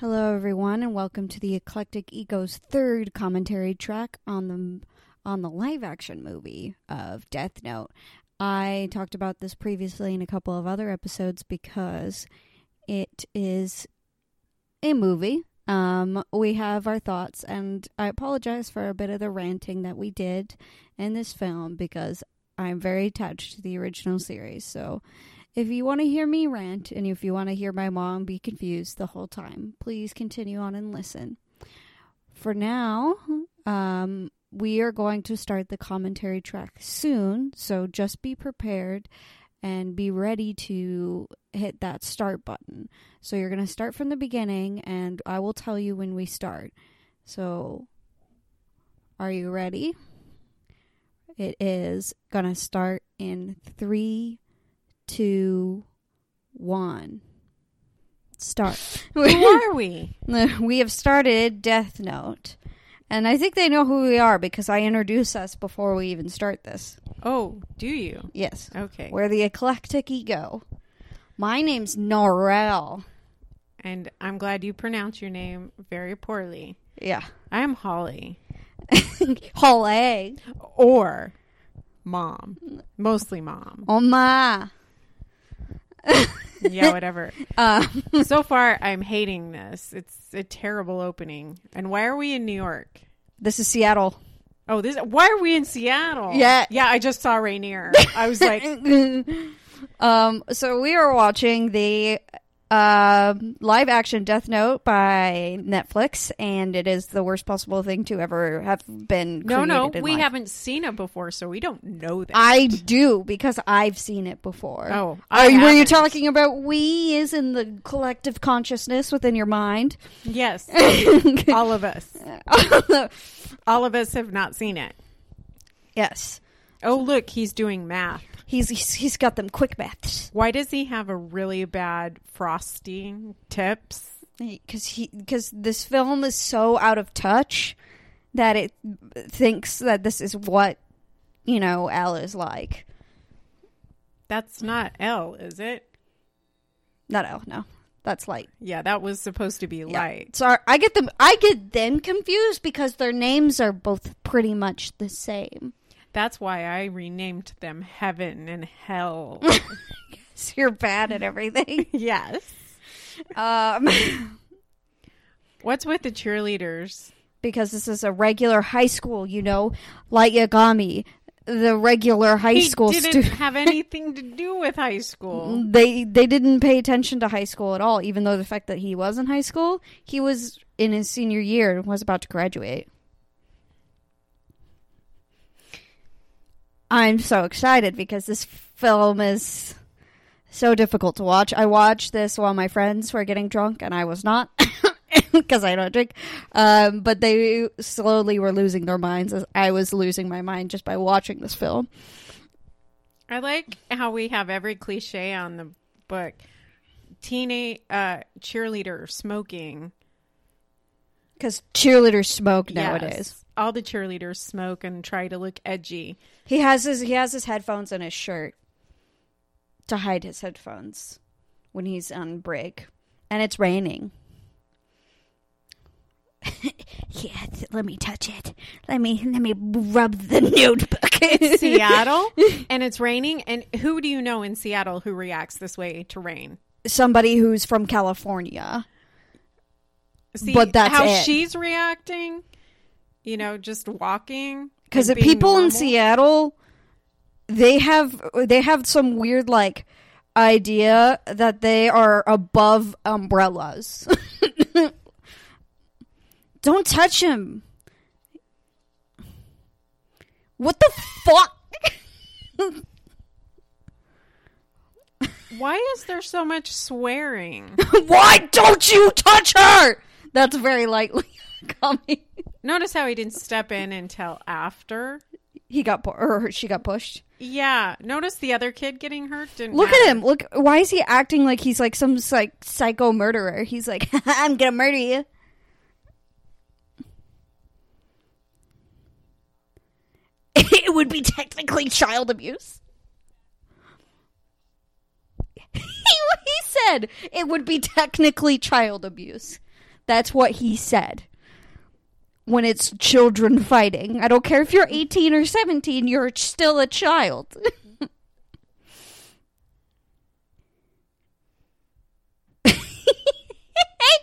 Hello, everyone, and welcome to the Eclectic Ego's third commentary track on the on the live action movie of Death Note. I talked about this previously in a couple of other episodes because it is a movie. Um, we have our thoughts, and I apologize for a bit of the ranting that we did in this film because I'm very attached to the original series. So, if you want to hear me rant and if you want to hear my mom be confused the whole time, please continue on and listen. For now, um, we are going to start the commentary track soon, so just be prepared and be ready to hit that start button. So you're going to start from the beginning, and I will tell you when we start. So, are you ready? It is going to start in three, two, one. Start. Who are we? we have started Death Note. And I think they know who we are because I introduce us before we even start this. Oh, do you? Yes. Okay. We're the Eclectic Ego. My name's Norel. And I'm glad you pronounce your name very poorly. Yeah. I'm Holly. Holly. Or mom. Mostly mom. Oh my. yeah, whatever. Uh, so far, I'm hating this. It's a terrible opening. And why are we in New York? this is Seattle. Oh, this. Why are we in Seattle? Yeah. yeah. I just saw Rainier. I was like, um, so we are watching the uh, live action Death Note by Netflix, and it is the worst possible thing to ever have been. no, no, we life. haven't seen it before, so we don't know that. I do because I've seen it before. Oh, Are I you, were you talking about we is in the collective consciousness within your mind? yes, all of us. All of us have not seen it. yes. Oh, look, he's doing math. He's, he's he's got them quick maths Why does he have a really bad frosting tips? because he because this film is so out of touch that it thinks that this is what you know L is like. That's not L, is it? Not L, no, that's light. Yeah, that was supposed to be Yeah. light. Sorry, I get them. I get them confused because their names are both pretty much the same. That's why I renamed them Heaven and Hell. So you're bad at everything. yes. um. What's with the cheerleaders? because this is a regular high school, you know, like Yagami, the regular high he school didn't student. have anything to do with high school. They they didn't pay attention to high school at all, even though the fact that he was in high school, he was in his senior year and was about to graduate. I'm so excited because this film is so difficult to watch. I watched this while my friends were getting drunk, and I was not because I don't drink. Um, but they slowly were losing their minds as I was losing my mind just by watching this film. I like how we have every cliche on the book. Teenage uh, cheerleader smoking. Because cheerleaders smoke Yes. Nowadays. All the cheerleaders smoke and try to look edgy. He has his he has his headphones in his shirt to hide his headphones when he's on break, and it's raining. yeah, let me touch it. Let me let me rub the notebook. It's Seattle and it's raining. And who do you know in Seattle who reacts this way to rain? Somebody who's from California. See But that's how it. she's reacting. You know, just walking. because and the being people in. Seattle, they have they have some weird like idea that they are above umbrellas. Don't touch him. What the fuck? Why is there so much swearing? Why don't you touch her? That's very lightly coming. Notice how he didn't step in until after. He got pu- or she got pushed. Yeah. Notice the other kid getting hurt. Didn't Look matter. at him. Look, why is he acting like he's like some like psycho murderer? He's like, I'm gonna murder you. it would be technically child abuse. he, he said it would be technically child abuse. That's what he said. When it's children fighting, I don't care if you're mm-hmm. 18 or 17, you're still a child. and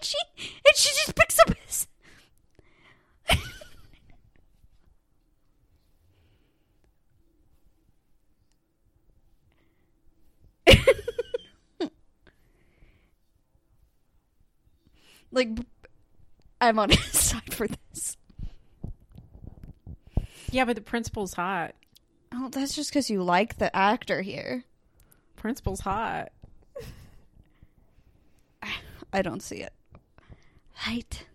she and she just picks up his like I'm on his side for this. Yeah, but the principal's hot. Oh, that's just because you like the actor here. Principal's hot. I don't see it. Right.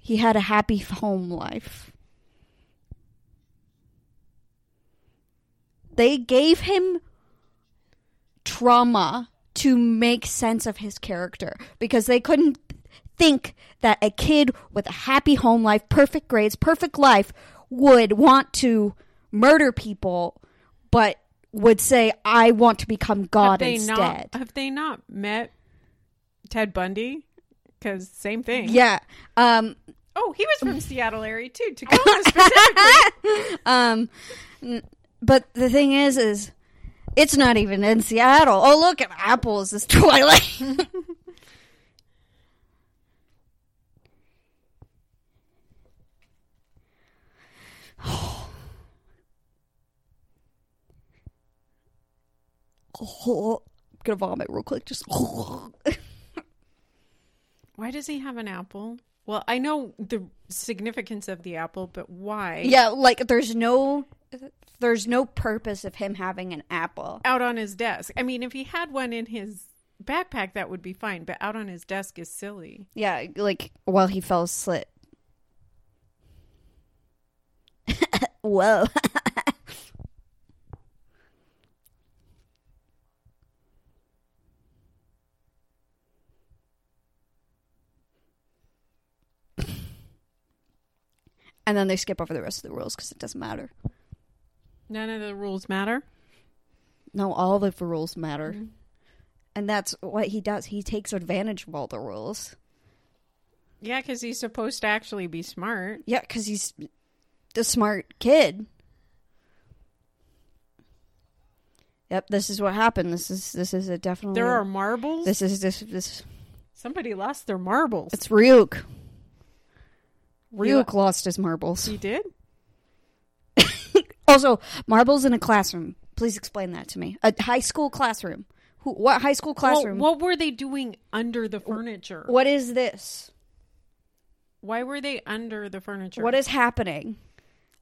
He had a happy home life. They gave him trauma to make sense of his character because they couldn't think that a kid with a happy home life, perfect grades, perfect life would want to murder people, but would say, I want to become God have they instead. Not, have they not met Ted Bundy? Because same thing. Yeah. Um, Oh, he was from Seattle area too. Tacoma specifically. um, but the thing is, is it's not even in Seattle. Oh, look at apples. This Twilight. I'm gonna vomit real quick. Just Why does he have an apple? Well, I know the significance of the apple, but why? yeah, like there's no, there's no purpose of him having an apple. Out on his desk. I mean, if he had one in his backpack, that would be fine. But out on his desk is silly. Yeah, like while he fell asleep. Whoa. and then they skip over the rest of the rules because it doesn't matter. None of the rules matter. No, all of the rules matter. Mhm. And that's what he does. He takes advantage of all the rules. Yeah, because he's supposed to actually be smart. Yeah, because he's the smart kid. Yep, this is what happened. This is this is a definitely. There are marbles. This is this this. Somebody lost their marbles. It's Ryuk. Ryuk lost his marbles. He did. Also, marbles in a classroom. Please explain that to me. A high school classroom. Who? What high school Well, classroom? what were they doing under the furniture? what is this? Why were they under the furniture? What is happening?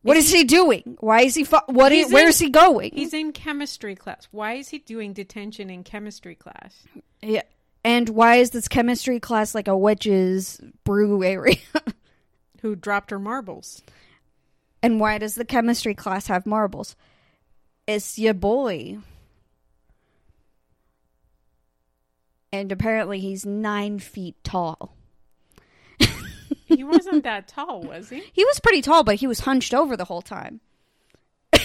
What is he doing? Why is he? Fu- what? Is, where in- is he going? He's in chemistry class. Why is he doing detention in chemistry class? Yeah. And why is this chemistry class like a witch's brew area? Who dropped her marbles? And why does the chemistry class have marbles? It's your boy. And apparently he's nine feet tall. He wasn't that tall, was he? He was pretty tall, but he was hunched over the whole time.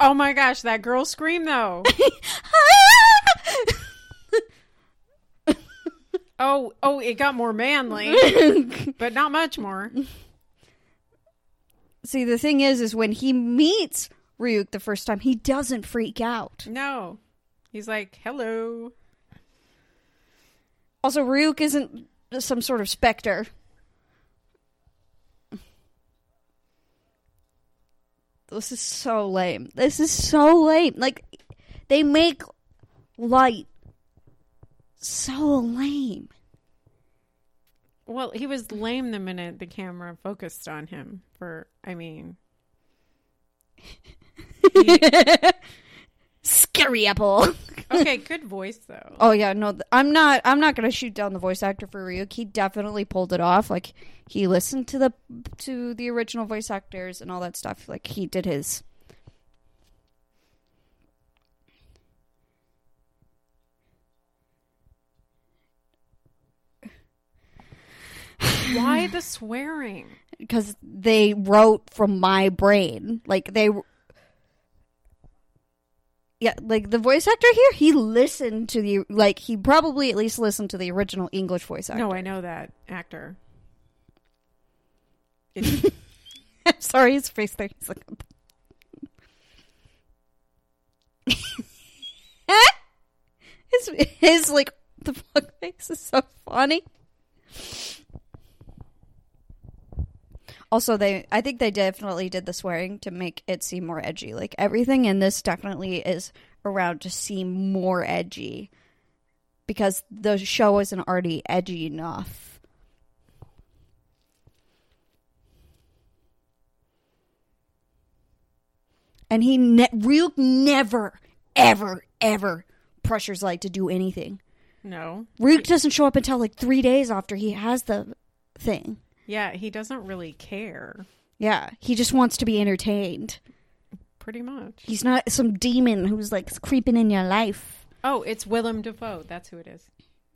Oh my gosh, that girl screamed though. Oh, oh, it got more manly, but not much more. See, the thing is, is when he meets Ryuk the first time, he doesn't freak out. No. He's like, "Hello." Also, Ryuk isn't some sort of specter. This is so lame. This is so lame. Like, they make light so lame. Well, he was lame the minute the camera focused on him. For, I mean, he- Scary apple. okay, good voice though. Oh yeah, no, th- I'm not. I'm not gonna shoot down the voice actor for Ryuk. He definitely pulled it off. Like he listened to the to the original voice actors and all that stuff. Like he did his. Why the swearing? because they wrote from my brain. Like they yeah, like the voice actor here, he listened to the like he probably at least listened to the original English voice actor. No, I know that actor. I'm sorry, his face there. He's like, his his like the fuck face is so funny. Also, they I think they definitely did the swearing to make it seem more edgy. Like everything in this definitely is around to seem more edgy because the show isn't already edgy enough. And he ne- real never ever ever pressures Light to do anything. no. Ryuk doesn't show up until like three days after he has the thing. Yeah, he doesn't really care. Yeah, he just wants to be entertained. Pretty much. He's not some demon who's like creeping in your life. Oh, it's Willem Dafoe. That's who it is.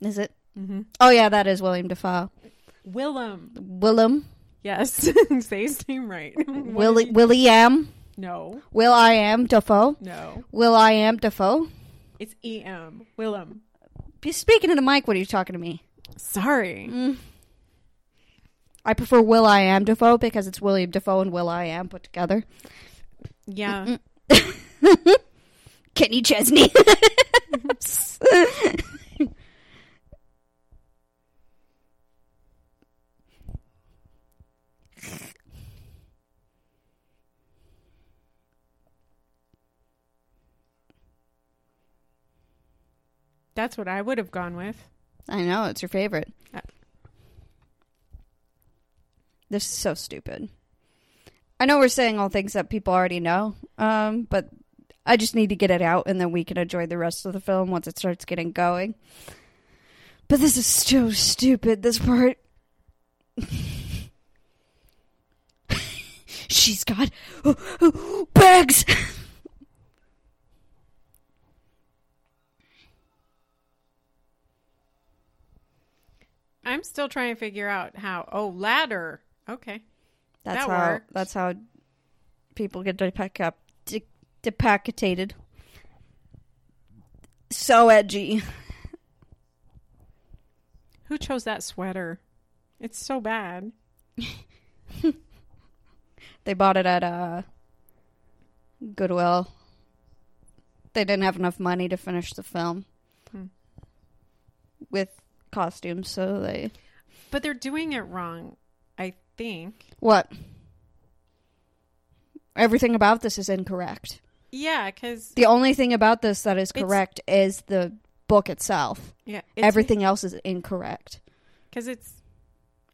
Is it? Mm-hmm. Oh yeah, that is William Defoe. Willem. Willem, Yes. Say his name right. Willie, did William, No. Will I am Defoe, No. Will I am Defoe. It's E.M. Willem. Be speaking to the mic What are you're talking to me. Sorry. Mm. I prefer Will I am Defoe because it's William Defoe and Will I am put together. Yeah. Kenny Chesney. That's what I would have gone with. I know it's your favorite. Uh. This is so stupid. I know we're saying all things that people already know, um, but I just need to get it out, and then we can enjoy the rest of the film once it starts getting going. But this is so stupid. This part. She's got bags. I'm still trying to figure out how. Oh, ladder. Okay. That's That how. works. That's how people get depac- up, de- decapitated. So edgy. Who chose that sweater? It's so bad. They bought it at uh, Goodwill. They didn't have enough money to finish the film Hmm. with costumes, so they But they're doing it wrong, think. what? Everything about this is incorrect. Yeah, because The only thing about this that is correct is the book itself. yeah, Everything else is incorrect. because it's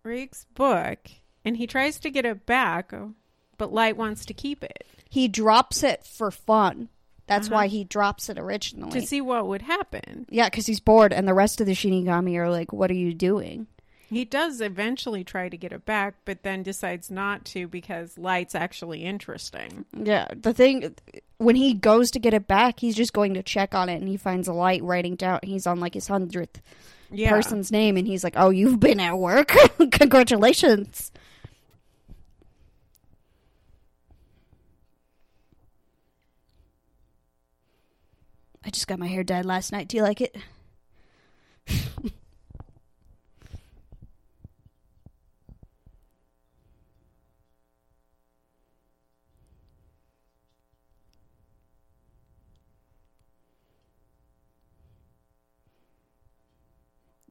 Ryuk's book, and he tries to get it back, but Light wants to keep it He drops it for fun. That's Uh-huh. why he drops it originally. to see what would happen. yeah, because he's bored, and the rest of the Shinigami are like, "What are you doing?" He does eventually try to get it back, but then decides not to because Light's actually interesting. Yeah, the thing when he goes to get it back, he's just going to check on it, and he finds a light writing down. He's on like his hundredth Yeah, person's name, and he's like, "Oh, you've been at work. Congratulations." I just got my hair dyed last night. Do you like it?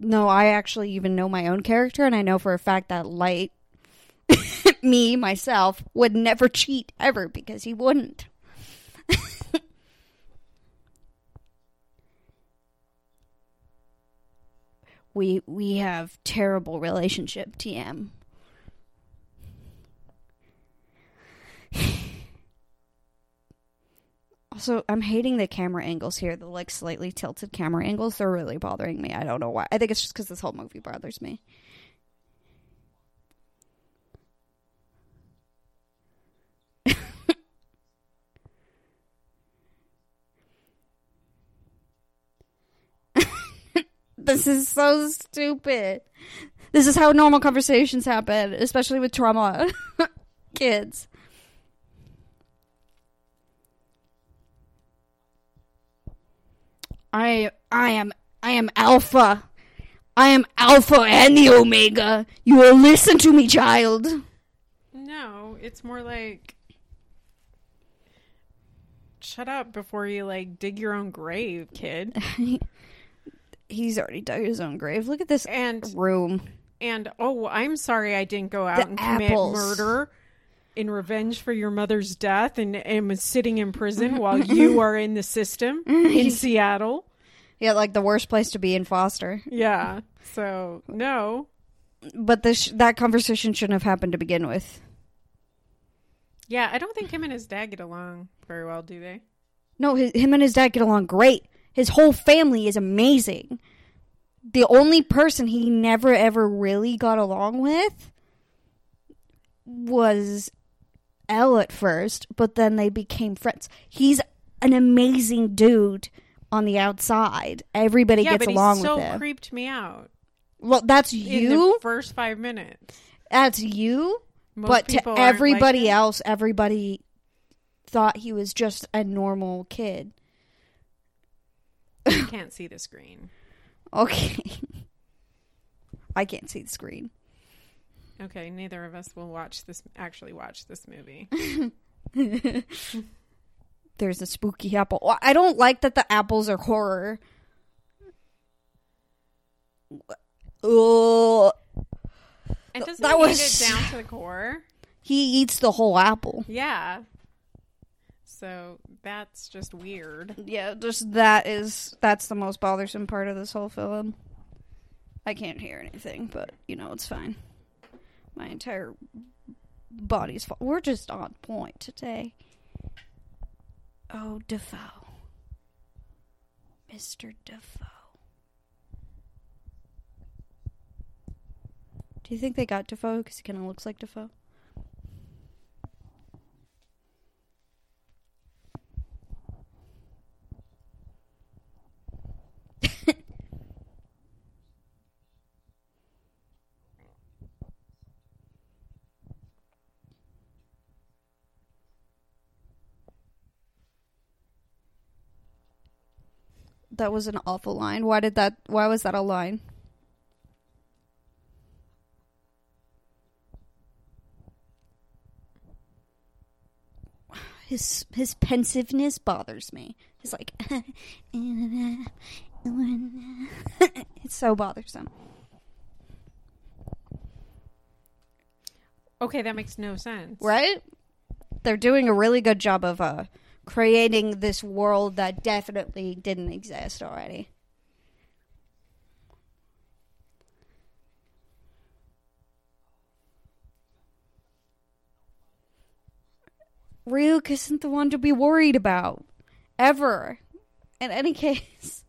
No, I actually even know my own character, and I know for a fact that Light, me, myself, would never cheat ever because he wouldn't. we we have terrible relationship, TM. Also, I'm hating the camera angles here. The like slightly tilted camera angles. They're really bothering me. I don't know why. I think it's just because this whole movie bothers me. this is so stupid. This is how normal conversations happen, especially with trauma kids. I I am I am Alpha. I am Alpha and the Omega. You will listen to me, child. No, it's more like shut up before you like dig your own grave, kid. He's already dug his own grave. Look at this And room. and oh, I'm sorry I didn't go out The and apples. commit murder in revenge for your mother's death and am sitting in prison mm-hmm. while mm-hmm. you are in the system mm-hmm. in Seattle. Yeah, like the worst place to be in Foster. Yeah. So, no. But this that conversation shouldn't have happened to begin with. Yeah, I don't think him and his dad get along very well, do they? No, his, him and his dad get along great. His whole family is amazing. The only person he never ever really got along with was L at first, but then they became friends. He's an amazing dude on the outside. Everybody yeah, gets along so with him. creeped me out well, that's in you. the first five minutes. That's you. Most but to aren't like everybody else, everybody thought he was just a normal kid. you can't see the screen. Okay. I can't see the screen. Okay, neither of us will watch this. Actually, watch this movie. There's a spooky apple. I don't like that the apples are horror. Oh, And doesn't That was- it down to the core? he eats the whole apple. Yeah. So that's just weird. Yeah, just that is that's the most bothersome part of this whole film. I can't hear anything, but you know it's fine. My entire body's fa- we're just on point today. Oh, Dafoe, Mister Dafoe. Do you think they got Dafoe because he kind of looks like Defoe? That was an awful line. Why did that? Why was that a line? His his pensiveness bothers me. He's like, it's so bothersome. Okay, that makes no sense. right? They're doing a really good job of uh, creating this world that definitely didn't exist already. Ryuk isn't the one to be worried about. Ever. In any case.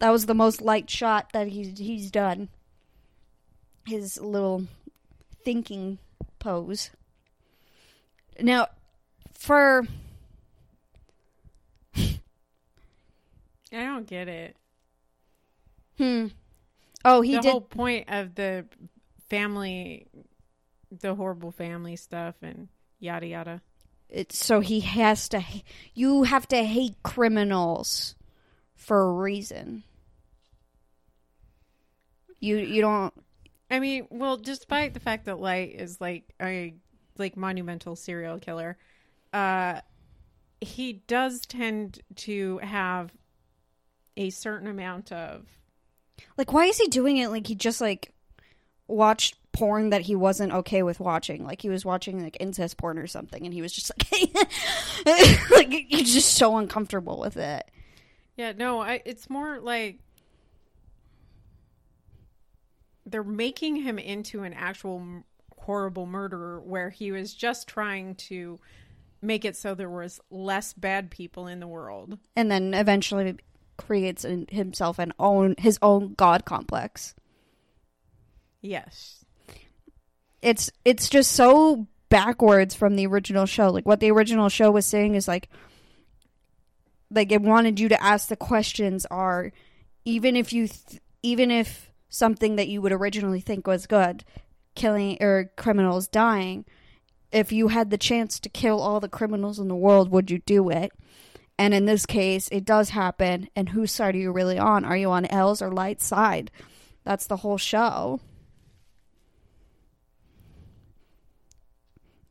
that was the most light shot that he's he's done. His little thinking pose. Now, for I don't get it. hmm, oh, he the did. whole point of the family, the horrible family stuff, and yada yada. It's so he has to. You have to hate criminals for a reason. You you don't. I mean, well, despite the fact that Light is like a like monumental serial killer, uh, he does tend to have a certain amount of Like, why is he doing it? Like, he just like watched porn that he wasn't okay with watching. Like, he was watching like incest porn or something, and he was just like, like he's just so uncomfortable with it. yeah. No, I, it's more like they're making him into an actual horrible murderer, where he was just trying to make it so there was less bad people in the world. And then eventually creates in himself an own his own god complex. Yes. It's it's just so backwards from the original show. Like what the original show was saying is like like it wanted you to ask the questions are even if you th- even if something that you would originally think was good killing or criminals dying if you had the chance to kill all the criminals in the world, would you do it? And in this case, it does happen. And whose side are you really on? Are you on L's or Light's side? That's the whole show.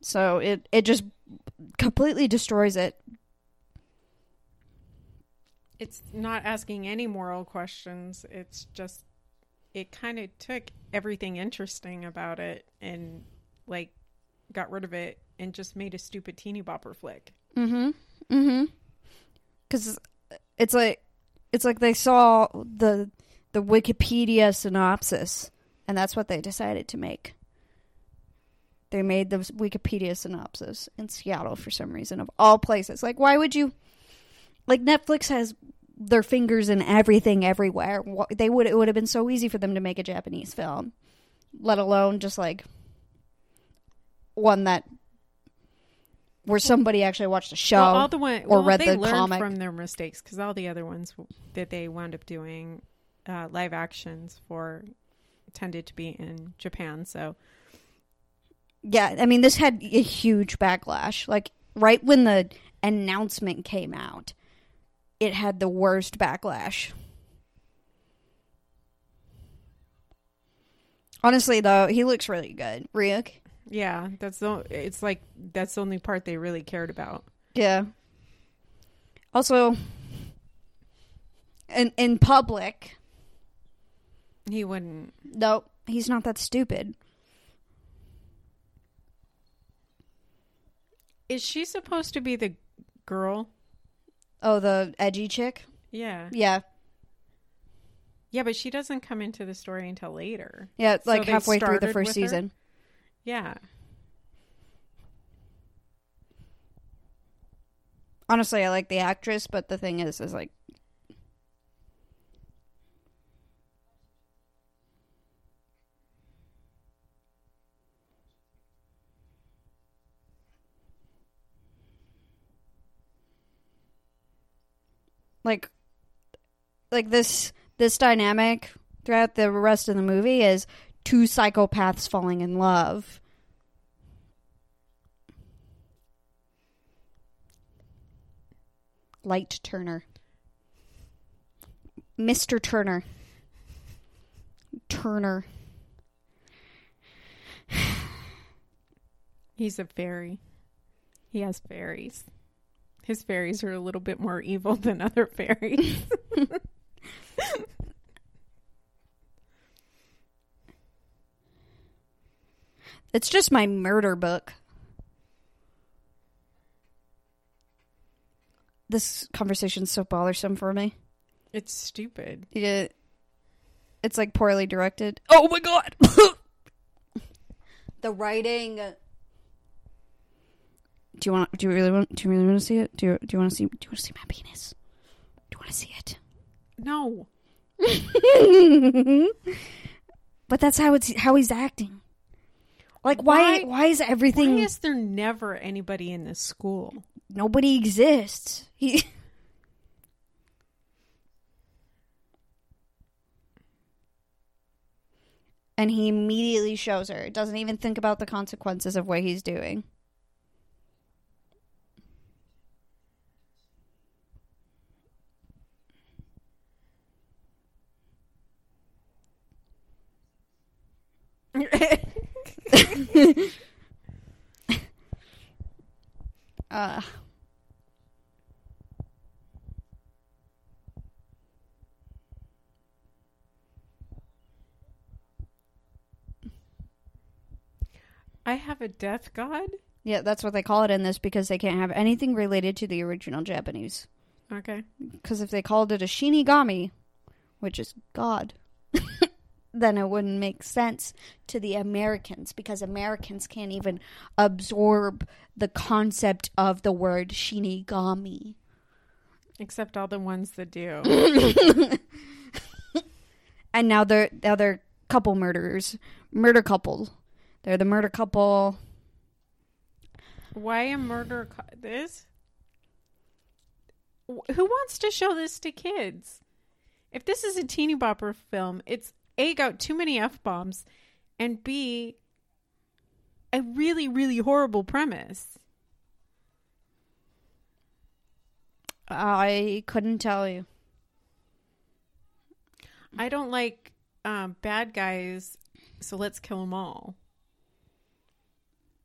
So it it just completely destroys it. It's not asking any moral questions. It's just it kind of took everything interesting about it and like got rid of it and just made a stupid teeny bopper flick. Mm-hmm. Mm-hmm. Because it's like it's like they saw the the Wikipedia synopsis, and that's what they decided to make. They made the Wikipedia synopsis in Seattle for some reason, of all places. Like, why would you? Like Netflix has their fingers in everything, everywhere. They would it would have been so easy for them to make a Japanese film, let alone just like one that where somebody actually watched a show. Well, all the one or well, read they the learned comic. from their mistakes because all the other ones that they wound up doing uh, live actions for tended to be in Japan. So Yeah, I mean, this had a huge backlash. Like, right when the announcement came out, it had the worst backlash. Honestly, though, he looks really good. Ryuk. yeah, that's the it's like that's the only part they really cared about. Yeah. Also, in in public, He wouldn't. no, he's not that stupid. Is she supposed to be the girl? Oh, the edgy chick. Yeah, Yeah, yeah, but she doesn't come into the story until later. yeah, So like they halfway through the first with her? season. Yeah, Honestly, I like the actress, but the thing is, is like like like this this dynamic throughout the rest of the movie is two psychopaths falling in love. Light Turner. Mr. Turner. Turner. he's a fairy. He has fairies. His fairies are a little bit more evil than other fairies. It's just my murder book. This conversation's so bothersome for me. it's stupid. Yeah. It's like poorly directed. Oh my god. the writing Do you want do you really want do you really want to see it? Do you do you want to see do you want to see my penis? Do you want to see it? No, but that's how it's how he's acting. Like why Why- why, is everything why is there never anybody in this school? nobody exists? He And he immediately shows her. Doesn't even think about the consequences of what he's doing. Uh I have a death god. Yeah, that's what they call it in this because they can't have anything related to the original Japanese. Okay. Because if they called it a Shinigami, which is God, then it wouldn't make sense to the Americans because Americans can't even absorb the concept of the word Shinigami. Except all the ones that do. And now they're now they're couple murderers, murder couple. They're the murder couple. Why a murder? Co- this? Who wants to show this to kids? If this is a teeny bopper film, it's a got too many f bombs, and b a really, really horrible premise. I couldn't tell you. I don't like um, bad guys, so let's kill them all.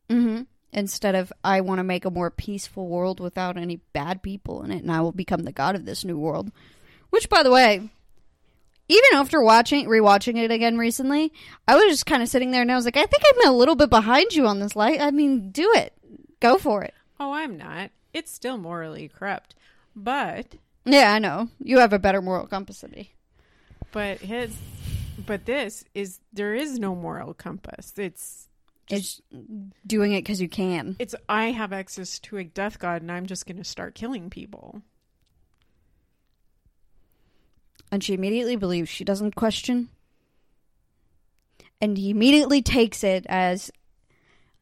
Mm-hmm. Instead of, I want to make a more peaceful world without any bad people in it, and I will become the god of this new world. Which, by the way, even after watching, rewatching it again recently, I was just kind of sitting there and I was like, I think I'm a little bit behind you on this light. I mean, do it. Go for it. Oh, I'm not. It's still morally corrupt. But Yeah, I know. You have a better moral compass than me. but his but this is there is no moral compass. It's It's doing it because you can. it's I have access to a death god and I'm just going to start killing people. And she immediately believes she doesn't question. And he immediately takes it as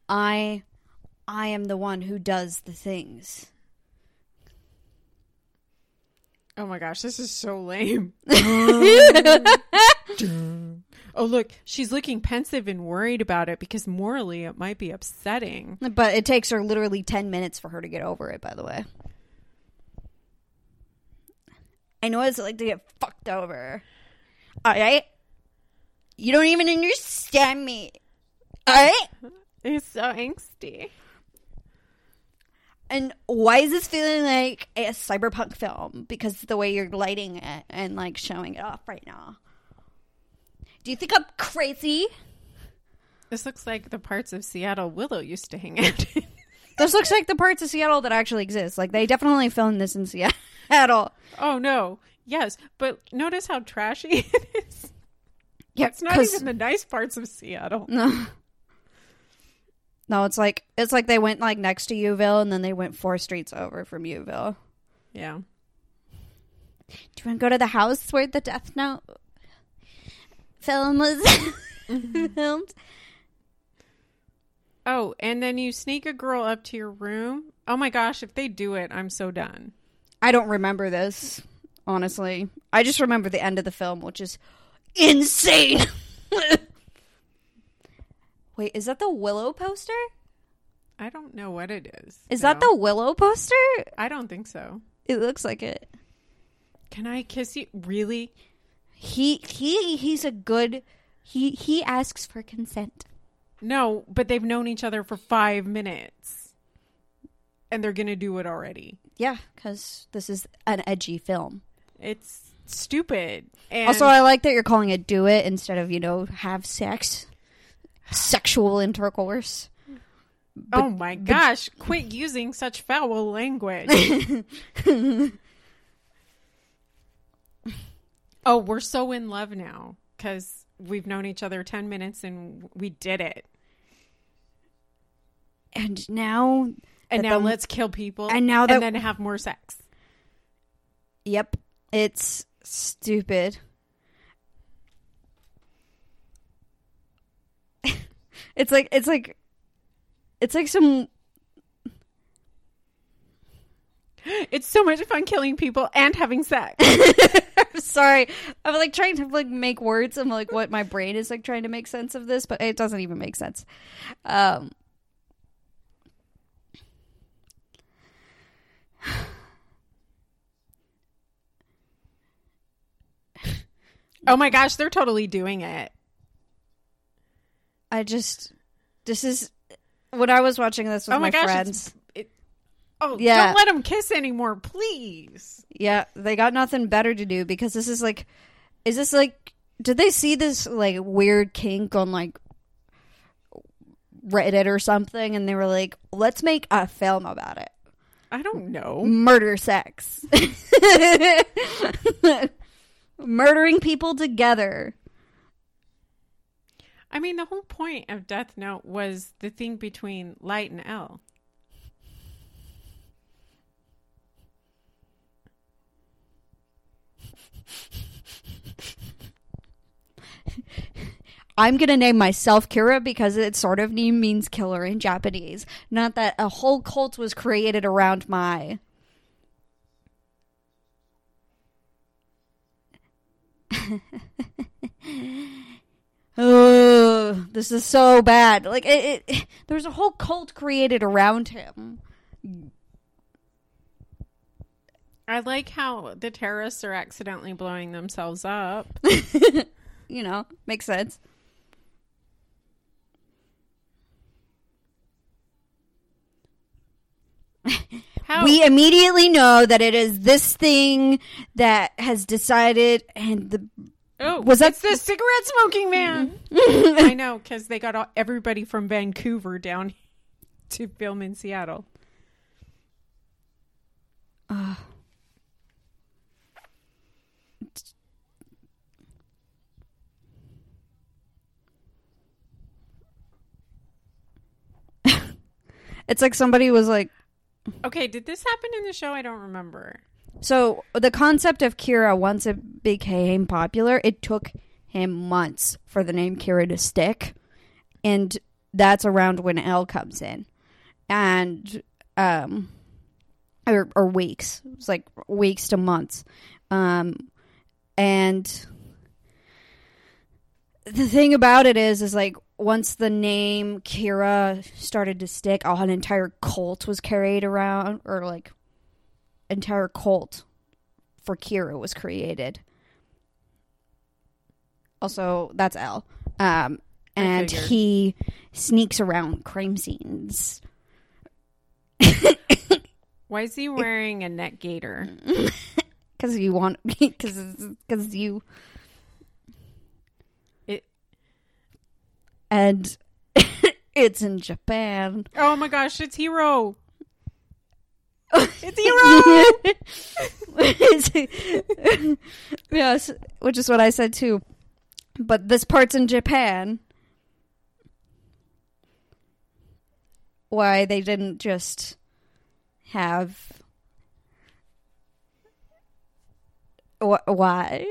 I I am the one who does the things. Oh my gosh, this is so lame. oh, look, she's looking pensive and worried about it because morally it might be upsetting. But it takes her literally 10 minutes for her to get over it, by the way. I know what it's like to get fucked over. Alright? You don't even understand me. Alright? You're so angsty. And why is this feeling like a cyberpunk film? Because the way you're lighting it and like showing it off right now. Do you think I'm crazy? This looks like the parts of Seattle Willow used to hang out in. This looks like the parts of Seattle that actually exist. Like they definitely filmed this in Seattle. Oh no. Yes, but notice how trashy it is. Yeah, It's not even the nice parts of Seattle. No. No, it's like it's like they went like next to Uville and then they went four streets over from Uville. Yeah. Do you want to go to the house where the Death Note film was mm-hmm. filmed? Oh, and then you sneak a girl up to your room. Oh my gosh, if they do it, I'm so done. I don't remember this, honestly. I just remember the end of the film, which is insane. Wait, is that the Willow poster? I don't know what it is. Is that the Willow poster? I don't think so. It looks like it. Can I kiss you? Really? He he he's a good he he asks for consent. No, but they've known each other for five minutes. And they're going to do it already. Yeah, because this is an edgy film. It's stupid. And also, I like that you're calling it "do it" instead of you know have sex, sexual intercourse. oh my gosh, quit using such foul language. oh, we're so in love now because we've known each other 10 minutes and we did it. And now, And now the- let's kill people and now that- and then have more sex. yep, it's stupid. it's like it's like it's like some It's so much fun killing people and having sex. I'm sorry. I'm like trying to like make words. I'm like what my brain is like trying to make sense of this, but it doesn't even make sense. Um oh my gosh, they're totally doing it. I just this is when I was watching this with oh my, my, gosh. friends. It, oh, Yeah. don't let them kiss anymore, please. Yeah, they got nothing better to do because this is like is this like did they see this like weird kink on like Reddit or something and they were like, let's make a film about it. I don't know. murder sex. Murdering people together. I mean, the whole point of Death Note was the thing between Light and L. I'm going to name myself Kira because it sort of means killer in Japanese. Not that a whole cult was created around my. oh, This is so bad. Like it, it there was a whole cult created around him. I like how the terrorists are accidentally blowing themselves up. you know, makes sense. How We immediately know that it is this thing that has decided, and the oh, was that- the cigarette smoking man? Mm-hmm. I know because they got all, everybody from Vancouver down to film in Seattle. it's like somebody was like, Okay, did this happen in the show? I don't remember. So the concept of Kira, once it became popular, it took him months for the name Kira to stick, and that's around when L comes in, and um, or or weeks. It's like weeks to months, um, and the thing about it is, is like once the name Kira started to stick, an entire cult was carried around, or like entire cult for Kira was created. Also, that's L. Um, and he sneaks around crime scenes. Why is he wearing a neck gaiter? Because you want, because because you, and it's in Japan. Oh my gosh, it's Hero. It's Hero. yes, which is what I said too. But this part's in Japan. Why they didn't just have Wh- why?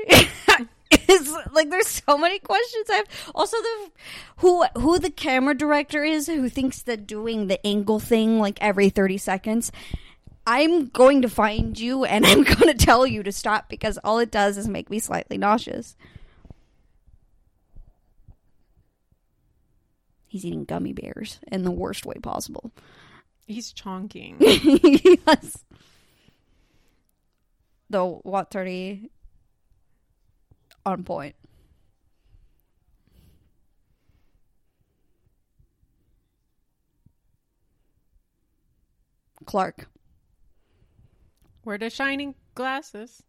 It's like there's so many questions I have. Also, the who who the camera director is who thinks that doing the angle thing like every thirty seconds. I'm going to find you and I'm going to tell you to stop because all it does is make me slightly nauseous. He's eating gummy bears in the worst way possible. He's chonking. yes. The Watt 30 on point. Clark. Wear the shining glasses.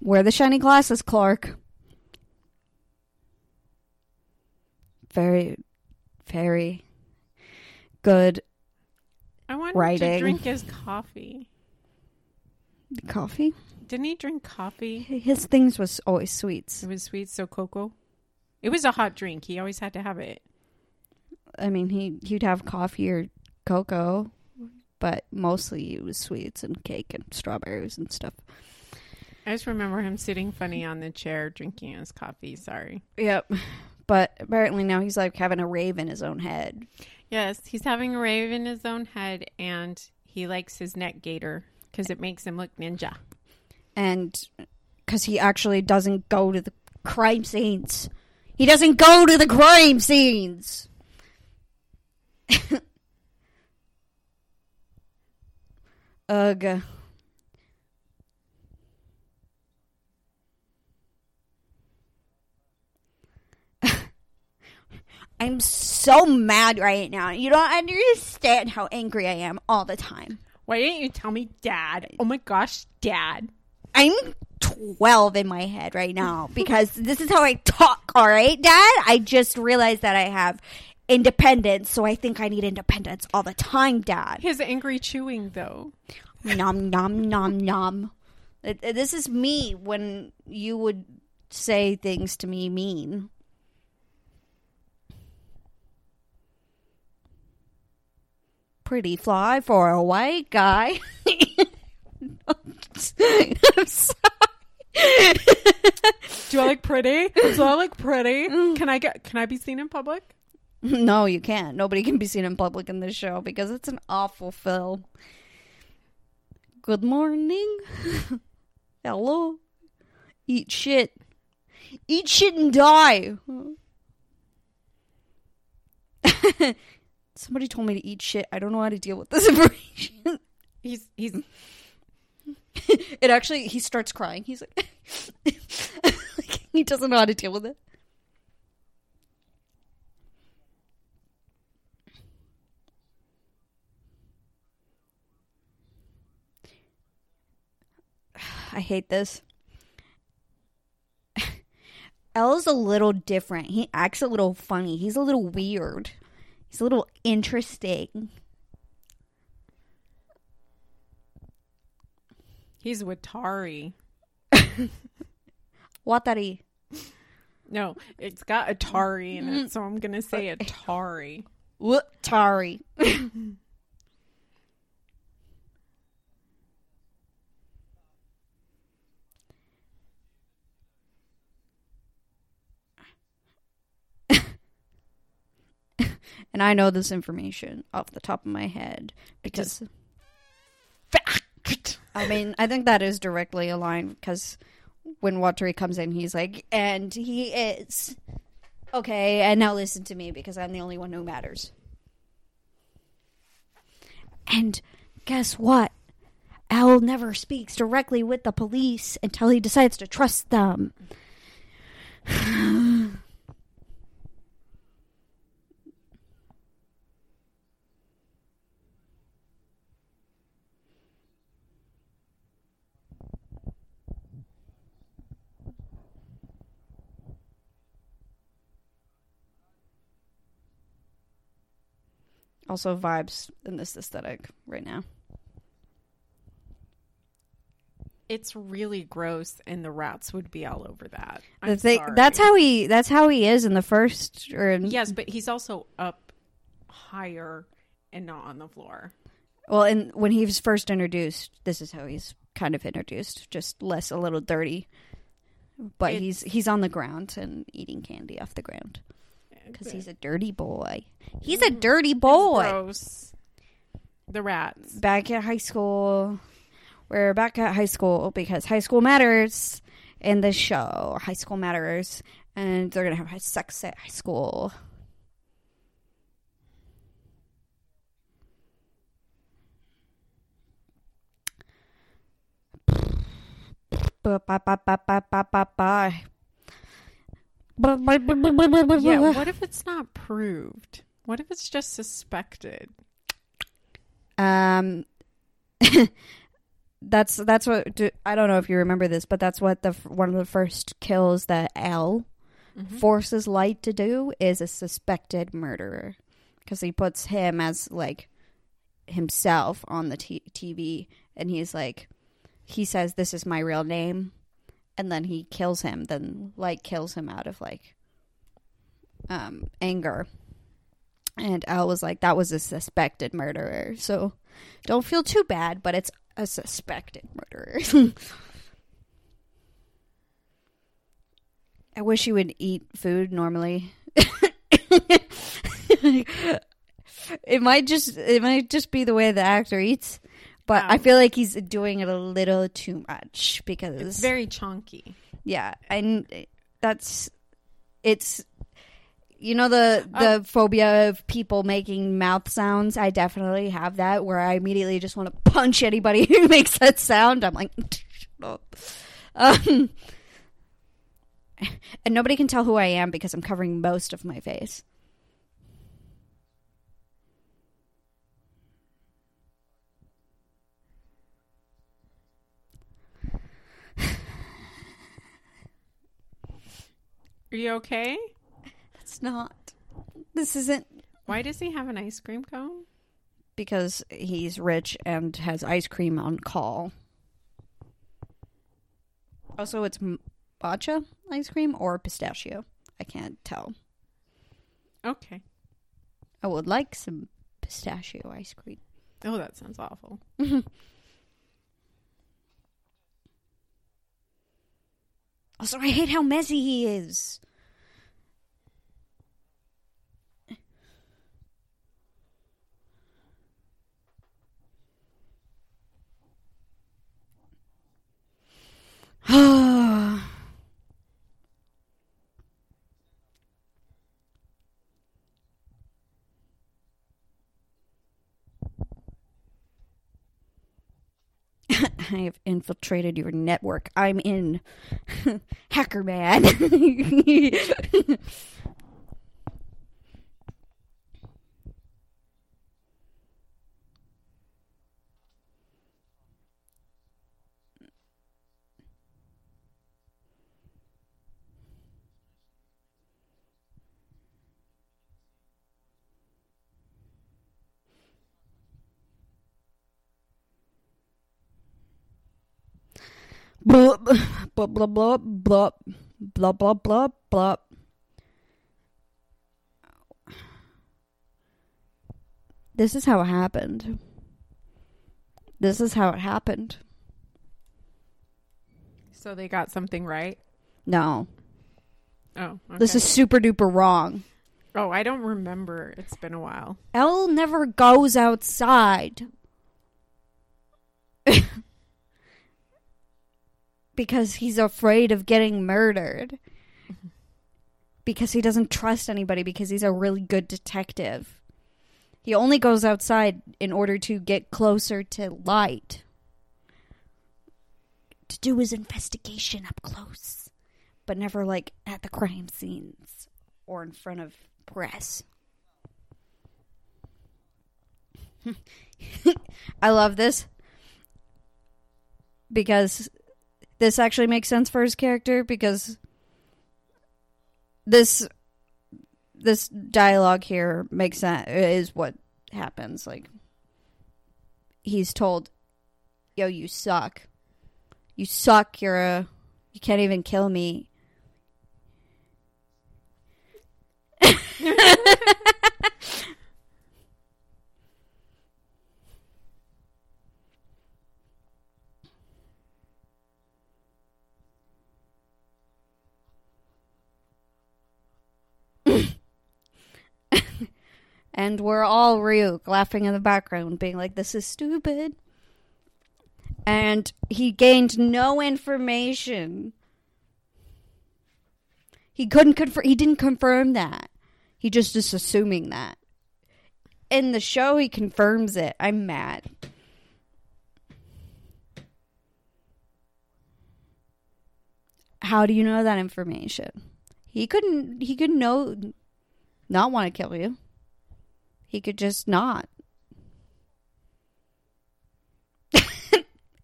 Wear the shiny glasses, Clark. Very, very good I want to drink his coffee. coffee. Didn't he drink coffee? His things was always sweets. It was sweets, so cocoa. It was a hot drink. He always had to have it. I mean, he he'd have coffee or cocoa, but mostly it was sweets and cake and strawberries and stuff. I just remember him sitting funny on the chair drinking his coffee. Sorry. Yep. But apparently now he's like having a rave in his own head. Yes, he's having a rave in his own head, and he likes his neck gaiter because it makes him look ninja. And because he actually doesn't go to the crime scenes. He doesn't go to the crime scenes. Ugh. I'm so mad right now. You don't understand how angry I am all the time. Why didn't you tell me, Dad? Oh my gosh, Dad. I'm 12 in my head right now because this is how I talk, all right, Dad? I just realized that I have independence, so I think I need independence all the time, Dad. His angry chewing, though. nom, nom, nom, nom. It- it- This is me when you would say things to me mean. Pretty fly for a white guy. I'm sorry. Do I look pretty? Do I look pretty? Can I get? Can I be seen in public? No, you can't. Nobody can be seen in public in this show because it's an awful film. Good morning. Hello. Eat shit. Eat shit and die. Somebody told me to eat shit. I don't know how to deal with this information. He's he's it actually he starts crying. He's like, like he doesn't know how to deal with it. I hate this. L's a little different. He acts a little funny. He's a little weird. He's a little interesting. He's Watari. Watari. No, it's got Atari in it, mm-hmm. so I'm gonna say Atari. Watari. and I know this information off the top of my head because Fact. I mean I think that is directly aligned because when Watari comes in, he's like, and he is okay. And now listen to me because I'm the only one who matters. And guess what? L never speaks directly with the police until he decides to trust them. Also, vibes in this aesthetic right now. It's really gross, and the rats would be all over that. The I'm thing, sorry. that's how he. That's how he is in the first. Or in, Yes, but he's also up higher and not on the floor. Well, and when he was first introduced, this is how he's kind of introduced, just less a little dirty. But It's- he's he's on the ground and eating candy off the ground because he's a dirty boy. He's a mm, dirty boy. gross. The rats. Back at high school, we're back at high school because high school matters in this show. High school matters, and they're gonna have sex at high school. Ba- ba- ba- ba- ba- ba- ba- Yeah, what if it's not proved? What if it's just suspected? Um, that's that's what do, I don't know if you remember this, but that's what the one of the first kills that L Mhm. forces Light to do is a suspected murderer because he puts him as like himself on the t- TV, and he's like, he says, "This is my real name," and then he kills him. Then Light kills him out of like um anger. And L was like, that was a suspected murderer. So don't feel too bad, but it's a suspected murderer. I wish you would eat food normally. it might just it might just be the way the actor eats, but I feel like he's doing it a little too much because It's very chunky. yeah, and that's it's you know the the Oh. phobia of people making mouth sounds. I definitely have that where I immediately just want to punch anybody who makes that sound. I'm like. Um, and nobody can tell who I am because I'm covering most of my face. Are you okay? It's not. This isn't Why does he have an ice cream cone? because he's rich and has ice cream on call. Also, it's m- matcha ice cream or pistachio. I can't tell. Okay. I would like some pistachio ice cream. Oh, that sounds awful. Oh, also, I hate how messy he is. I have infiltrated your network. I'm in. Hacker blah blah blah blah blah blah blah blah blah. This is how it happened. This is how it happened. So they got something right. No, Oh, okay. this is super duper wrong. Oh, I don't remember. It's been a while. L never goes outside. Because he's afraid of getting murdered. Because he doesn't trust anybody because he's a really good detective. He only goes outside in order to get closer to Light. To do his investigation up close. But never like at the crime scenes or in front of press. I love this because this actually makes sense for his character because this this dialogue here makes sense is what happens. Like he's told yo you suck. You suck you're a you can't even kill me and we're all Ryuk laughing in the background, being like, "This is stupid." And he gained no information. He couldn't confirm. He didn't confirm that. He just is assuming that. In the show, he confirms it. I'm mad. How do you know that information? He couldn't. He could know, not want to kill you. He could just not.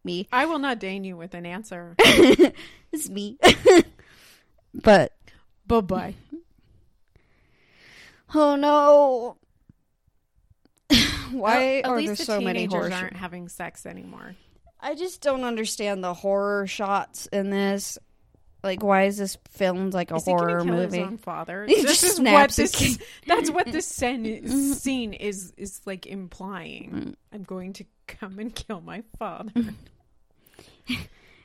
me. I will not deign you with an answer. it's me. but bye bye. oh no. Why At are there the so many aren't having sex anymore. I just don't understand the horror shots in this. Like, why is this filmed like a Is horror movie? His own father. He this just is what this. his That's what this scene, scene is is like implying. Mm. I'm going to come and kill my father.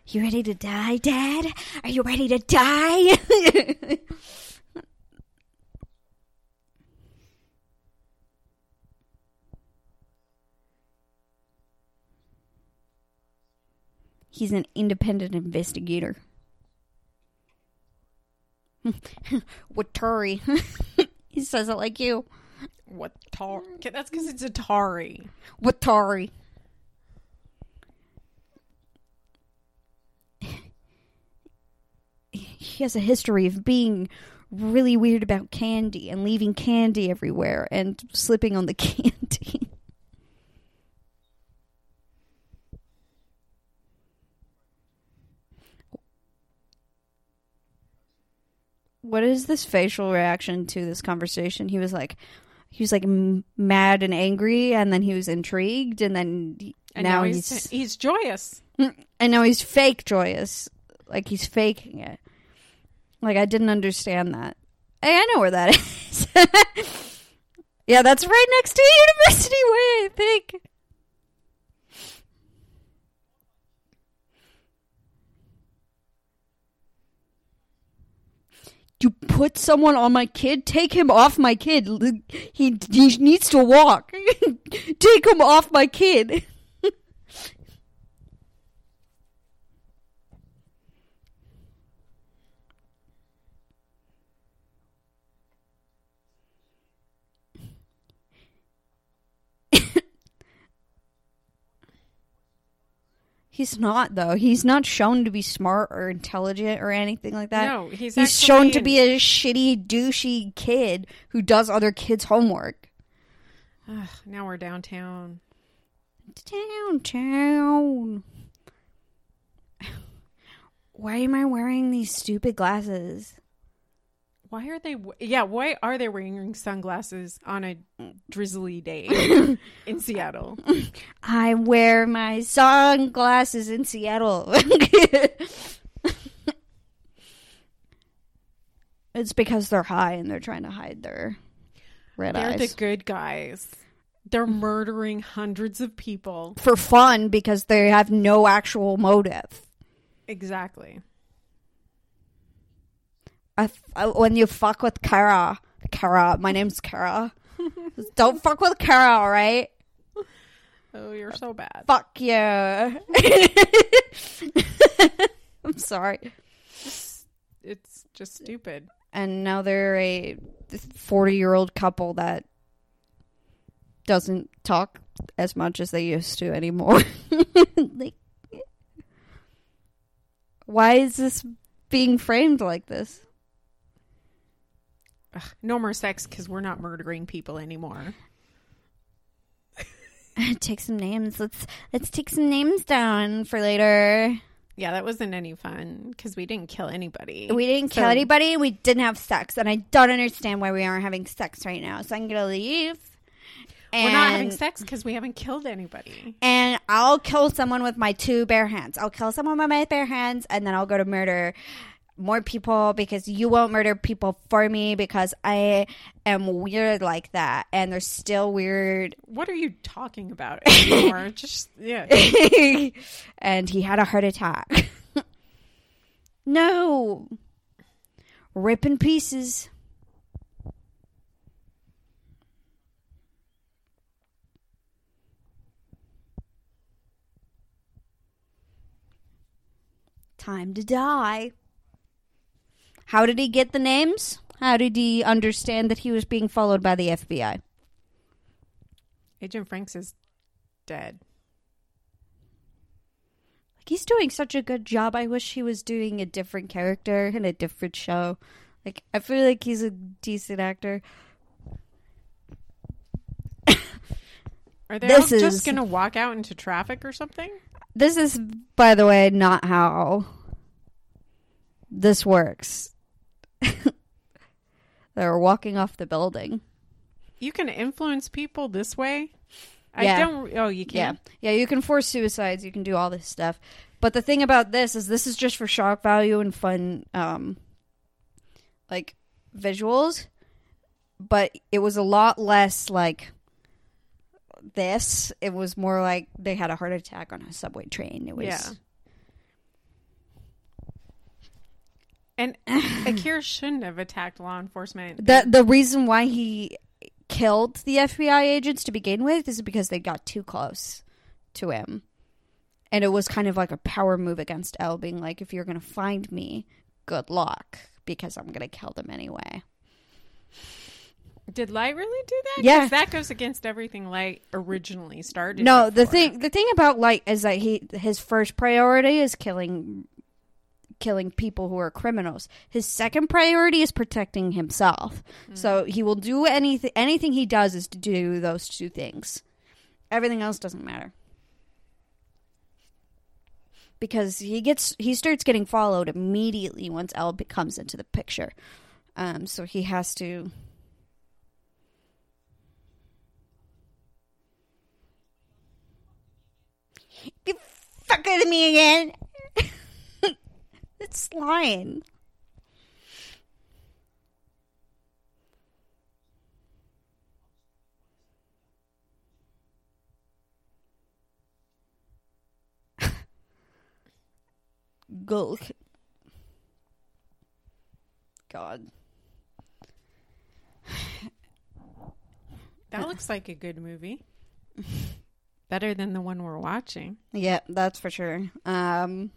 You ready to die, Dad? Are you ready to die? He's an independent investigator. Watari. he says it like you. What tar? That's because it's Atari. Watari. He has a history of being really weird about candy and leaving candy everywhere and slipping on the candy. What is this facial reaction to this conversation? He was like, he was like m- mad and angry, and then he was intrigued, and then he- And now, now, he's, he's he's joyous. Mm, and now he's fake joyous, like he's faking it. Like I didn't understand that. Hey, I know where that is. yeah, that's right next to University Way, I think. You put someone on my kid? Take him off my kid. He, he needs to walk. Take him off my kid. He's not though. He's not shown to be smart or intelligent or anything like that. no, he's He's shown to be a shitty, douchey kid who does other kids' homework. Ugh, now we're downtown. Downtown. Why am I wearing these stupid glasses? Why are they? Yeah, why are they wearing sunglasses on a drizzly day in Seattle? I wear my sunglasses in Seattle. it's because they're high and they're trying to hide their red eyes. They're the good guys. They're murdering hundreds of people. For fun because they have no actual motive. Exactly. I I- when you fuck with Kara, Kara, my name's Kara. Don't fuck with Kara, all right? Oh, you're so bad. Fuck you. I'm sorry. It's just stupid. And now they're a 40 year old couple that doesn't talk as much as they used to anymore. like, why is this being framed like this? Ugh, no more sex because we're not murdering people anymore. take some names. Let's let's take some names down for later. Yeah, that wasn't any fun because we didn't kill anybody. We didn't kill anybody. We didn't have sex, and I don't understand why we aren't having sex right now. So I'm gonna leave. And, We're not having sex because we haven't killed anybody. and I'll kill someone with my two bare hands. I'll kill someone with my bare hands, and then I'll go to murder more people because you won't murder people for me because I am weird like that, and they're still weird. What are you talking about anymore? just yeah. and he had a heart attack. no. Rip in pieces. Time to die. How did he get the names? How did he understand that he was being followed by the FBI? Agent Franks is dead. Like he's doing such a good job. I wish he was doing a different character in a different show. Like I feel like he's a decent actor. Are they This all is- just gonna walk out into traffic or something? This is, by the way, not how this works. They're walking off the building. You can influence people this way. Yeah. I don't. Oh, you Yeah. can. Yeah, you can force suicides, you can do all this stuff. But the thing about this is this is just for shock value and fun um like visuals. But it was a lot less like this. It was more like they had a heart attack on a subway train. It was Yeah. And Akira shouldn't have attacked law enforcement. the the reason why he killed the FBI agents to begin with is because they got too close to him. And it was kind of like a power move against L being like if you're going to find me, good luck because I'm going to kill them anyway. Did Light really do that? Yeah. that goes against everything Light originally started. No, it the thing the thing about Light is that he his first priority is killing killing people who are criminals. His second priority is protecting himself. So he will do anything anything he does is to do those two things. Everything else doesn't matter. Because he gets he starts getting followed immediately once L comes into the picture. Um so he has to You fucking with me again. It's lying. Gulk. God. That looks like a good movie. Better than the one we're watching. Yeah, that's for sure. Um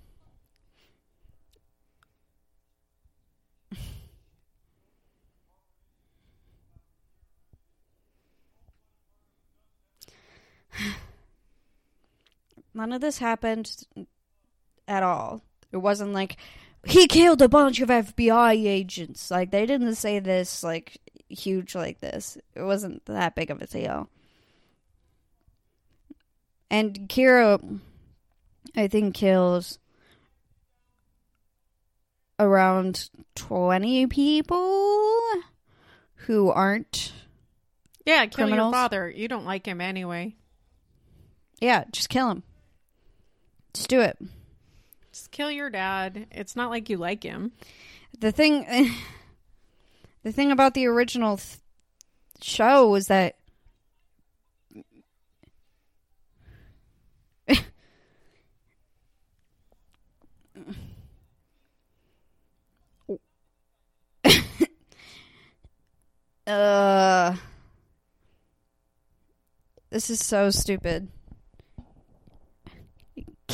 none of this happened at all. It wasn't like he killed a bunch of FBI agents. Like they didn't say this like huge like this. It wasn't that big of a deal. And Kira I think kills around 20 people who aren't Yeah, kill Criminals. your father. You don't like him anyway. Yeah just kill him just do it Just kill your dad. It's not like you like him. the thing the thing about the original th- show was that uh this is so stupid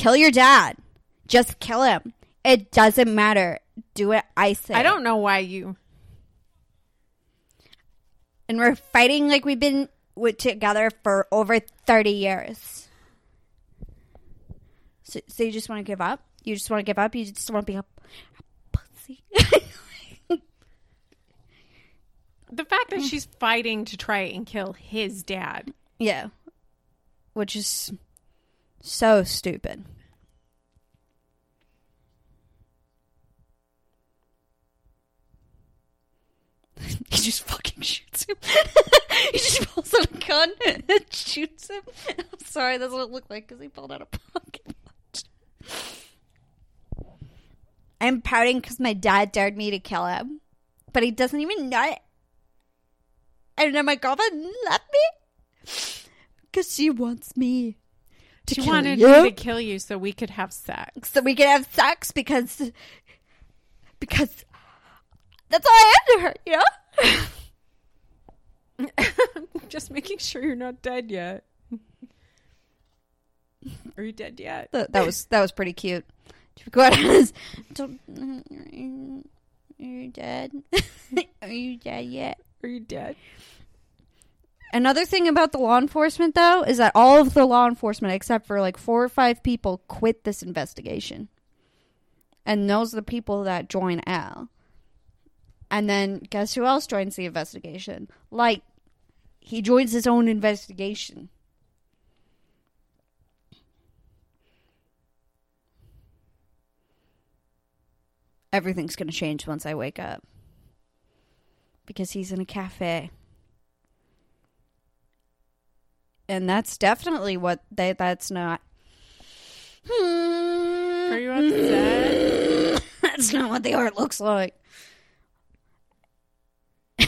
kill your dad just kill him it doesn't matter do it. i say I don't know why you. and we're fighting like we've been with together for over 30 years. So, so you just want to give up? You just want to give up? You just want to be a, a pussy? The fact that she's fighting to try and kill his dad. yeah. Which is so stupid. he just fucking shoots him. he just pulls out a gun and shoots him. I'm sorry, that's what it looked like because he pulled out a pocket watch. I'm pouting because my dad dared me to kill him, but he doesn't even know it. And then my girlfriend left me because she wants me to She kill wanted you, me to kill you so we could have sex. so we could have sex because because that's all I am to her, you know. Just making sure you're not dead yet. Are you dead yet? That, that was that was pretty cute. Go ahead. Don't, are you dead? are you dead yet? Are you dead? Another thing about the law enforcement, though, is that all of the law enforcement, except for like four or five people, quit this investigation. And those are the people that join L. And then guess who else joins the investigation? Like, He joins his own investigation. Everything's going to change once I wake up. Because he's in a cafe. and that's definitely what they that's not Are you upset? that's not what the art looks like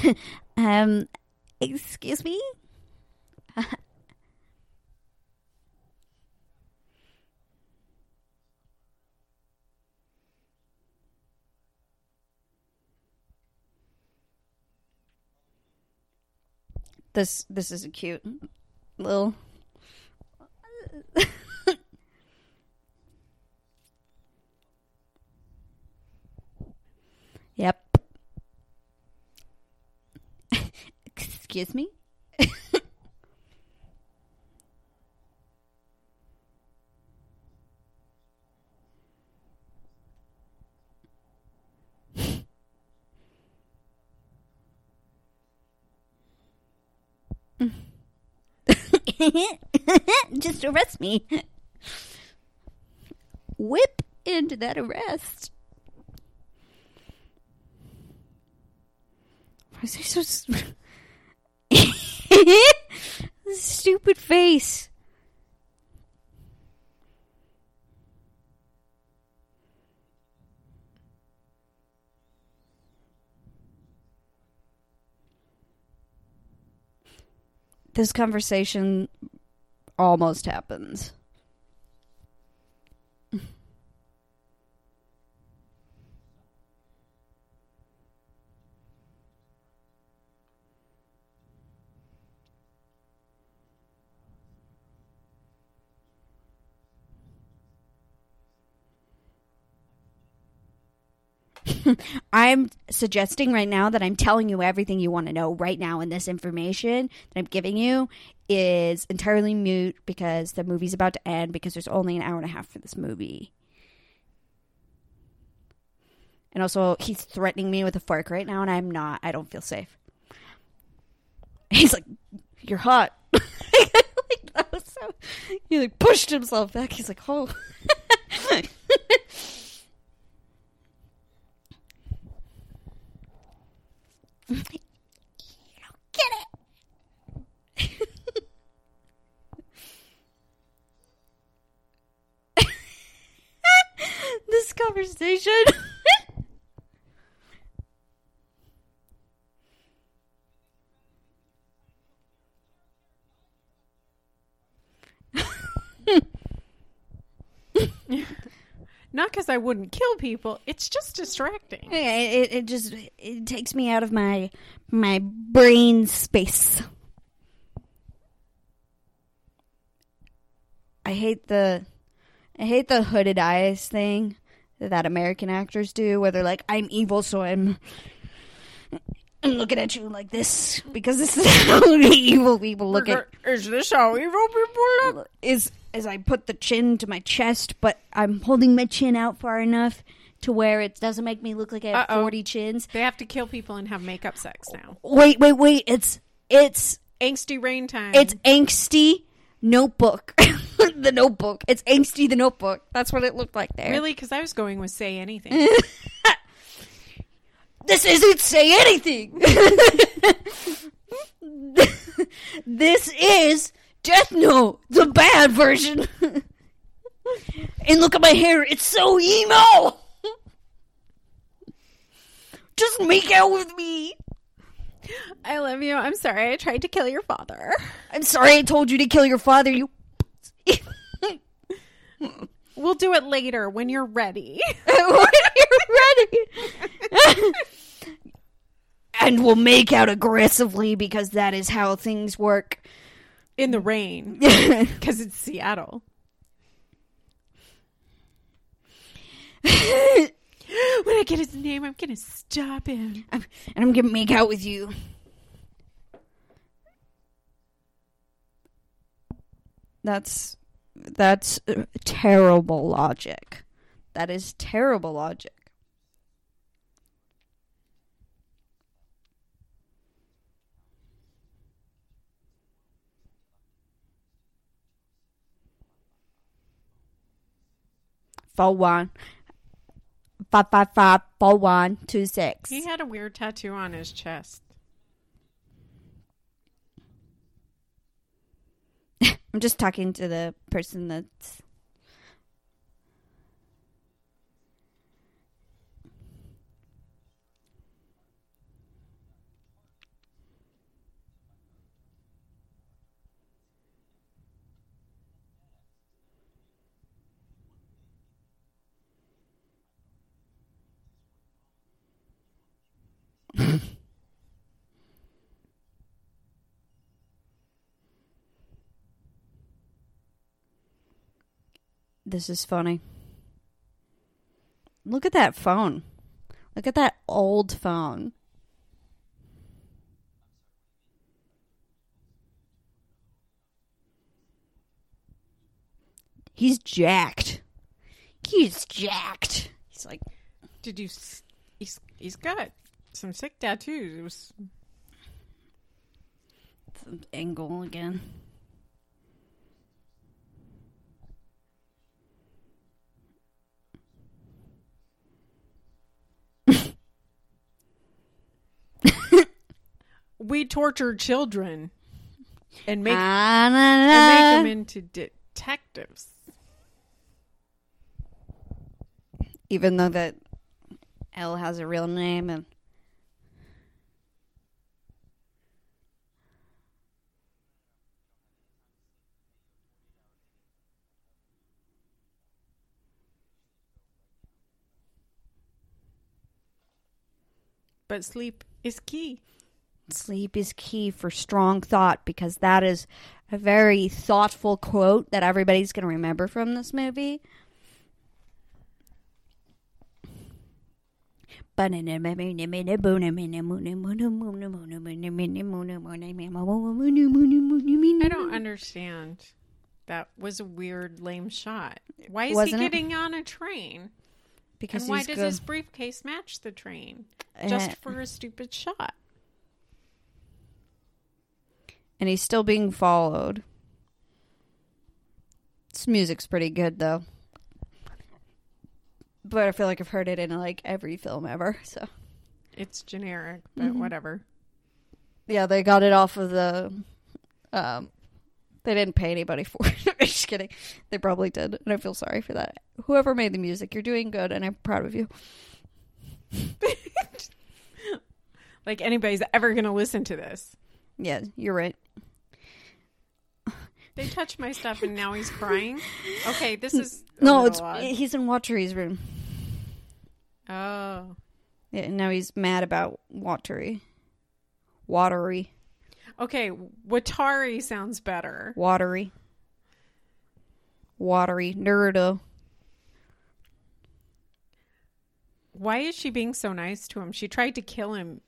um excuse me? This this is a cute little yep excuse me Just arrest me. Whip into that arrest. Why is he so stupid face? This conversation almost happens. I'm suggesting right now that I'm telling you everything you want to know right now, and this information that I'm giving you is entirely mute because the movie's about to end because there's only an hour and a half for this movie. And also, he's threatening me with a fork right now, and I'm not. I don't feel safe. He's like, You're hot. like, that was so. He like pushed himself back. He's like, Oh. Get it. this conversation. Not because I wouldn't kill people. It's just distracting. Yeah, it, it just it takes me out of my my brain space. I hate the I hate the hooded eyes thing that American actors do where they're like I'm evil so I'm I'm looking at you like this because this is how evil people look at Is this how evil people look? is is I put the chin to my chest, but I'm holding my chin out far enough to where it doesn't make me look like I have Uh-oh. forty chins. They have to kill people and have makeup sex now. Wait, wait, wait! It's it's Angsty rain time. it's angsty notebook. the notebook. It's angsty the notebook. That's what it looked like there. really because I was going with say anything. This isn't say anything. this is Death Note, the bad version. and look at my hair; it's so emo. Just make out with me. I love you. I'm sorry. I tried to kill your father. I'm sorry I told you to kill your father. You. We'll do it later when you're ready. when you're ready. and we'll make out aggressively because that is how things work. In the rain. Because it's Seattle. when I get his name, I'm going to stop him. and I'm gonna make out with you. That's that's uh, terrible logic. That is terrible logic. Four one five five five four one two six. He had a weird tattoo on his chest. I'm just talking to the person that's. This is funny. Look at that phone. Look at that old phone. He's jacked. He's jacked. He's like, Did you? He's he's got some sick tattoos. It was some angle again. We torture children and make Ah, and make them into detectives. Even though that L has a real name and But sleep is key. Sleep is key for strong thought because that is a very thoughtful quote that everybody's going to remember from this movie. I don't understand. That was a weird, lame shot. Why is Wasn't he it? getting on a train? Because and why does his briefcase match the train? Just Eh. for a stupid shot. And he's still being followed. This music's pretty good though. But I feel like I've heard it in like every film ever. So It's generic, but Mhm. whatever. yeah, they got it off of the. Um, they didn't pay anybody for it. I'm just kidding. They probably did, and I feel sorry for that. Whoever made the music, you're doing good, and I'm proud of you. Like anybody's ever going to listen to this. Yeah, you're right. They touched my stuff and now he's crying. Okay, this is No, it's odd. he's in Watery's room. oh. Yeah, and now he's mad about Watery. Watery, Okay, Watari sounds better. watery, watery, Naruto. Why is she being so nice to him? She tried to kill him.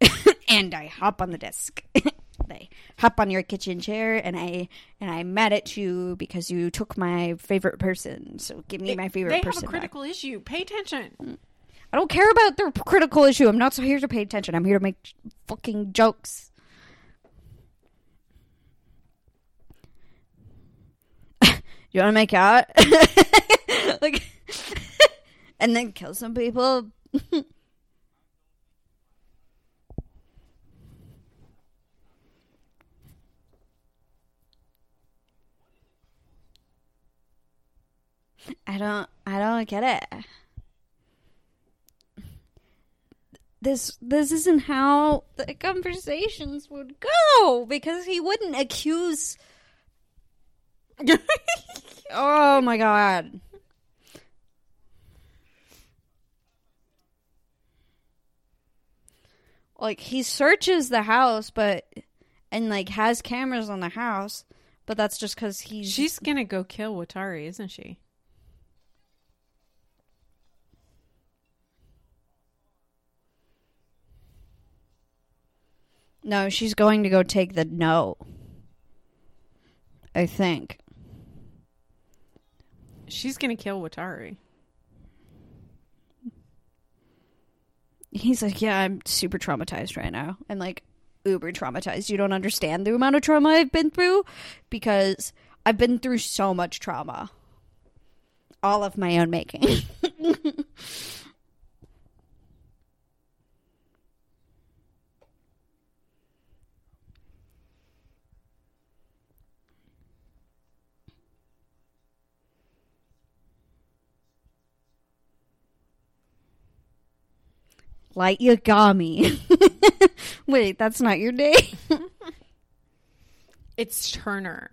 and I hop on the desk. I hop on your kitchen chair, and I and I'm mad at you because you took my favorite person. So give me They, my favorite they have person a back. critical issue. Pay attention. Mm. I don't care about their critical issue. I'm not so here to pay attention. I'm here to make fucking jokes. you want to make out? like, and then kill some people. I don't I don't get it. This this isn't how the conversations would go because he wouldn't accuse Oh my god. Like he searches the house but and like has cameras on the house, but that's just cuz he's She's going to go kill Watari, isn't she? No, she's going to go take the no. I think. She's going to kill Watari. He's like, Yeah, I'm super traumatized right now. I'm like, uber traumatized. You don't understand the amount of trauma I've been through because I've been through so much trauma. All of my own making. Light Yagami. Wait, that's not your name? It's Turner.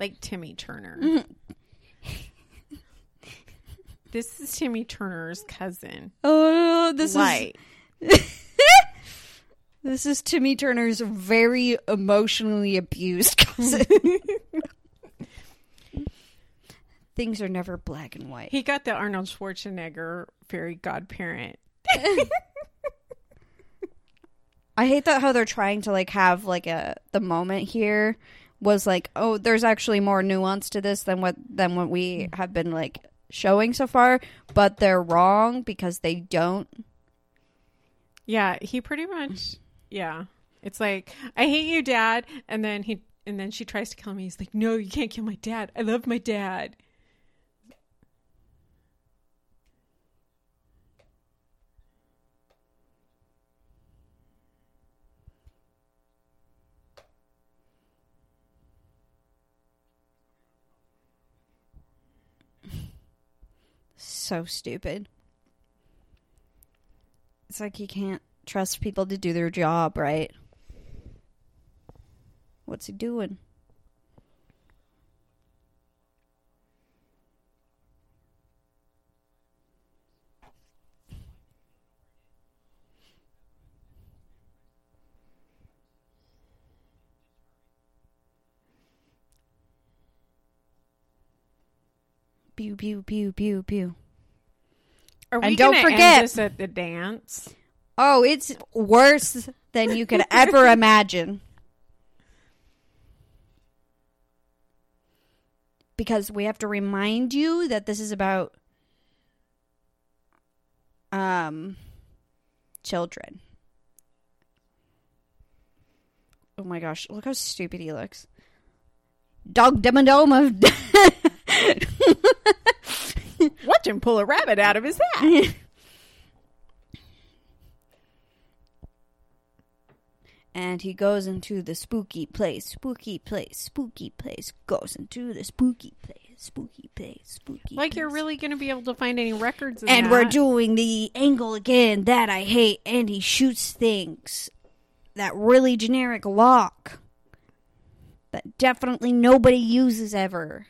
Like Timmy Turner. Mm-hmm. this is Timmy Turner's cousin. Oh, this Light. is this is Timmy Turner's very emotionally abused cousin. Things are never black and white. He got the Arnold Schwarzenegger fairy godparent. I hate that how they're trying to like have like a the moment here was like oh there's actually more nuance to this than what than what we have been like showing so far, but they're wrong because they don't. Yeah, he pretty much yeah. It's like, I hate you, dad, and then he and then she tries to kill me. He's like, No, you can't kill my dad. I love my dad. So stupid. It's like you can't trust people to do their job, right? What's he doing? Pew pew pew pew pew. Are we And don't forget- this at the dance? Oh, it's worse than you could ever imagine. Because we have to remind you that this is about um children. Oh my gosh, look how stupid he looks. Dog of Watch him pull a rabbit out of his hat. and he goes into the spooky place, spooky place, spooky place, goes into the spooky place, spooky place, spooky like you're really going to be able to find any records. In And we're doing the angle again that I hate, and he shoots things. That really generic lock that definitely nobody uses ever.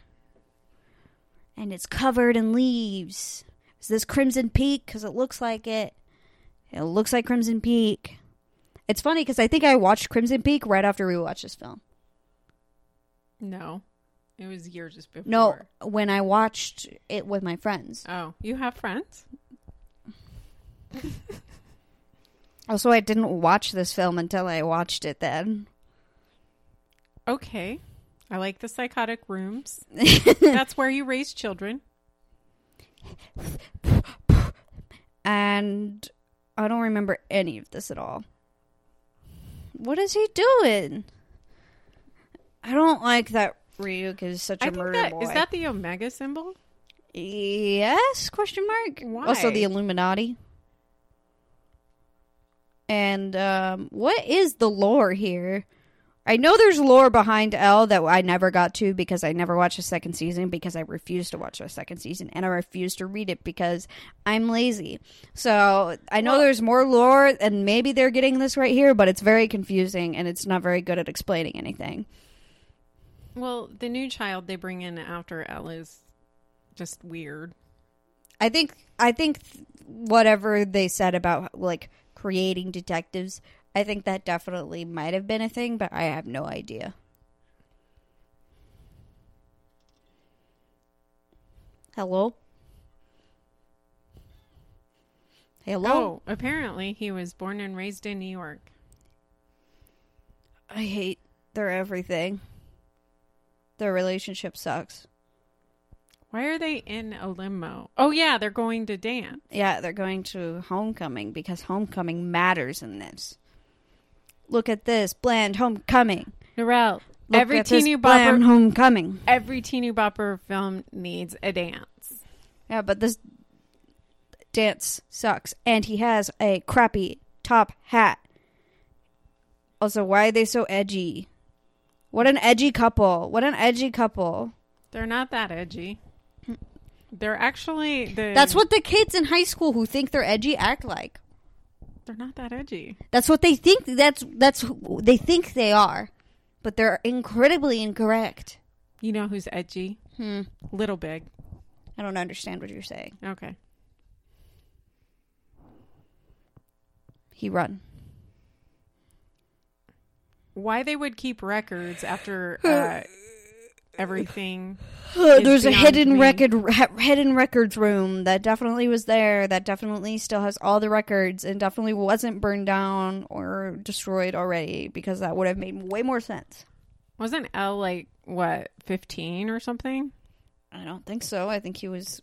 And it's covered in leaves. Is this Crimson Peak? Because it looks like it. It looks like Crimson Peak. It's funny because I think I watched Crimson Peak right after we watched this film. No, it was years just before. No, when I watched it with my friends. Oh, you have friends? Also, I didn't watch this film until I watched it then. Okay. I like the psychotic rooms. That's where you raise children. and I don't remember any of this at all. What is he doing? I don't like that Ryuk is such a I murder that boy. is that the Omega symbol. yes? Question mark. Why? Also, the Illuminati. And um, what is the lore here? I know there's lore behind L that I never got to because I never watched the second season because I refused to watch the second season and I refused to read it because I'm lazy. So I know Well- there's more lore and maybe they're getting this right here, but it's very confusing and it's not very good at explaining anything. Well, the new child they bring in after L is just weird. I think I think whatever they said about like creating detectives, I think that definitely might have been a thing, but I have no idea. Hello? Hello? Oh, apparently he was born and raised in New York. I hate their everything. Their relationship sucks. Why are they in a limo? Oh yeah, they're going to dance. Yeah, they're going to homecoming because homecoming matters in this. Look at this bland homecoming. Narelle, Look every at this teeny bopper, homecoming. every teeny bopper film needs a dance. Yeah, but this dance sucks, and he has a crappy top hat. Also, why are they so edgy? What an edgy couple! What an edgy couple! They're not that edgy. They're actually the. That's what the kids in high school who think they're edgy act like. They're not that edgy. That's what they think. That's that's they think they are, but they're incredibly incorrect. You know who's edgy? Hmm. Little Big. I don't understand what you're saying. Okay. He run. Why they would keep records after uh, everything? There's a hidden me. record, ha- hidden records room that definitely was there. That definitely still has all the records and definitely wasn't burned down or destroyed already because that would have made way more sense. Wasn't L like what fifteen or something? I don't think so. I think he was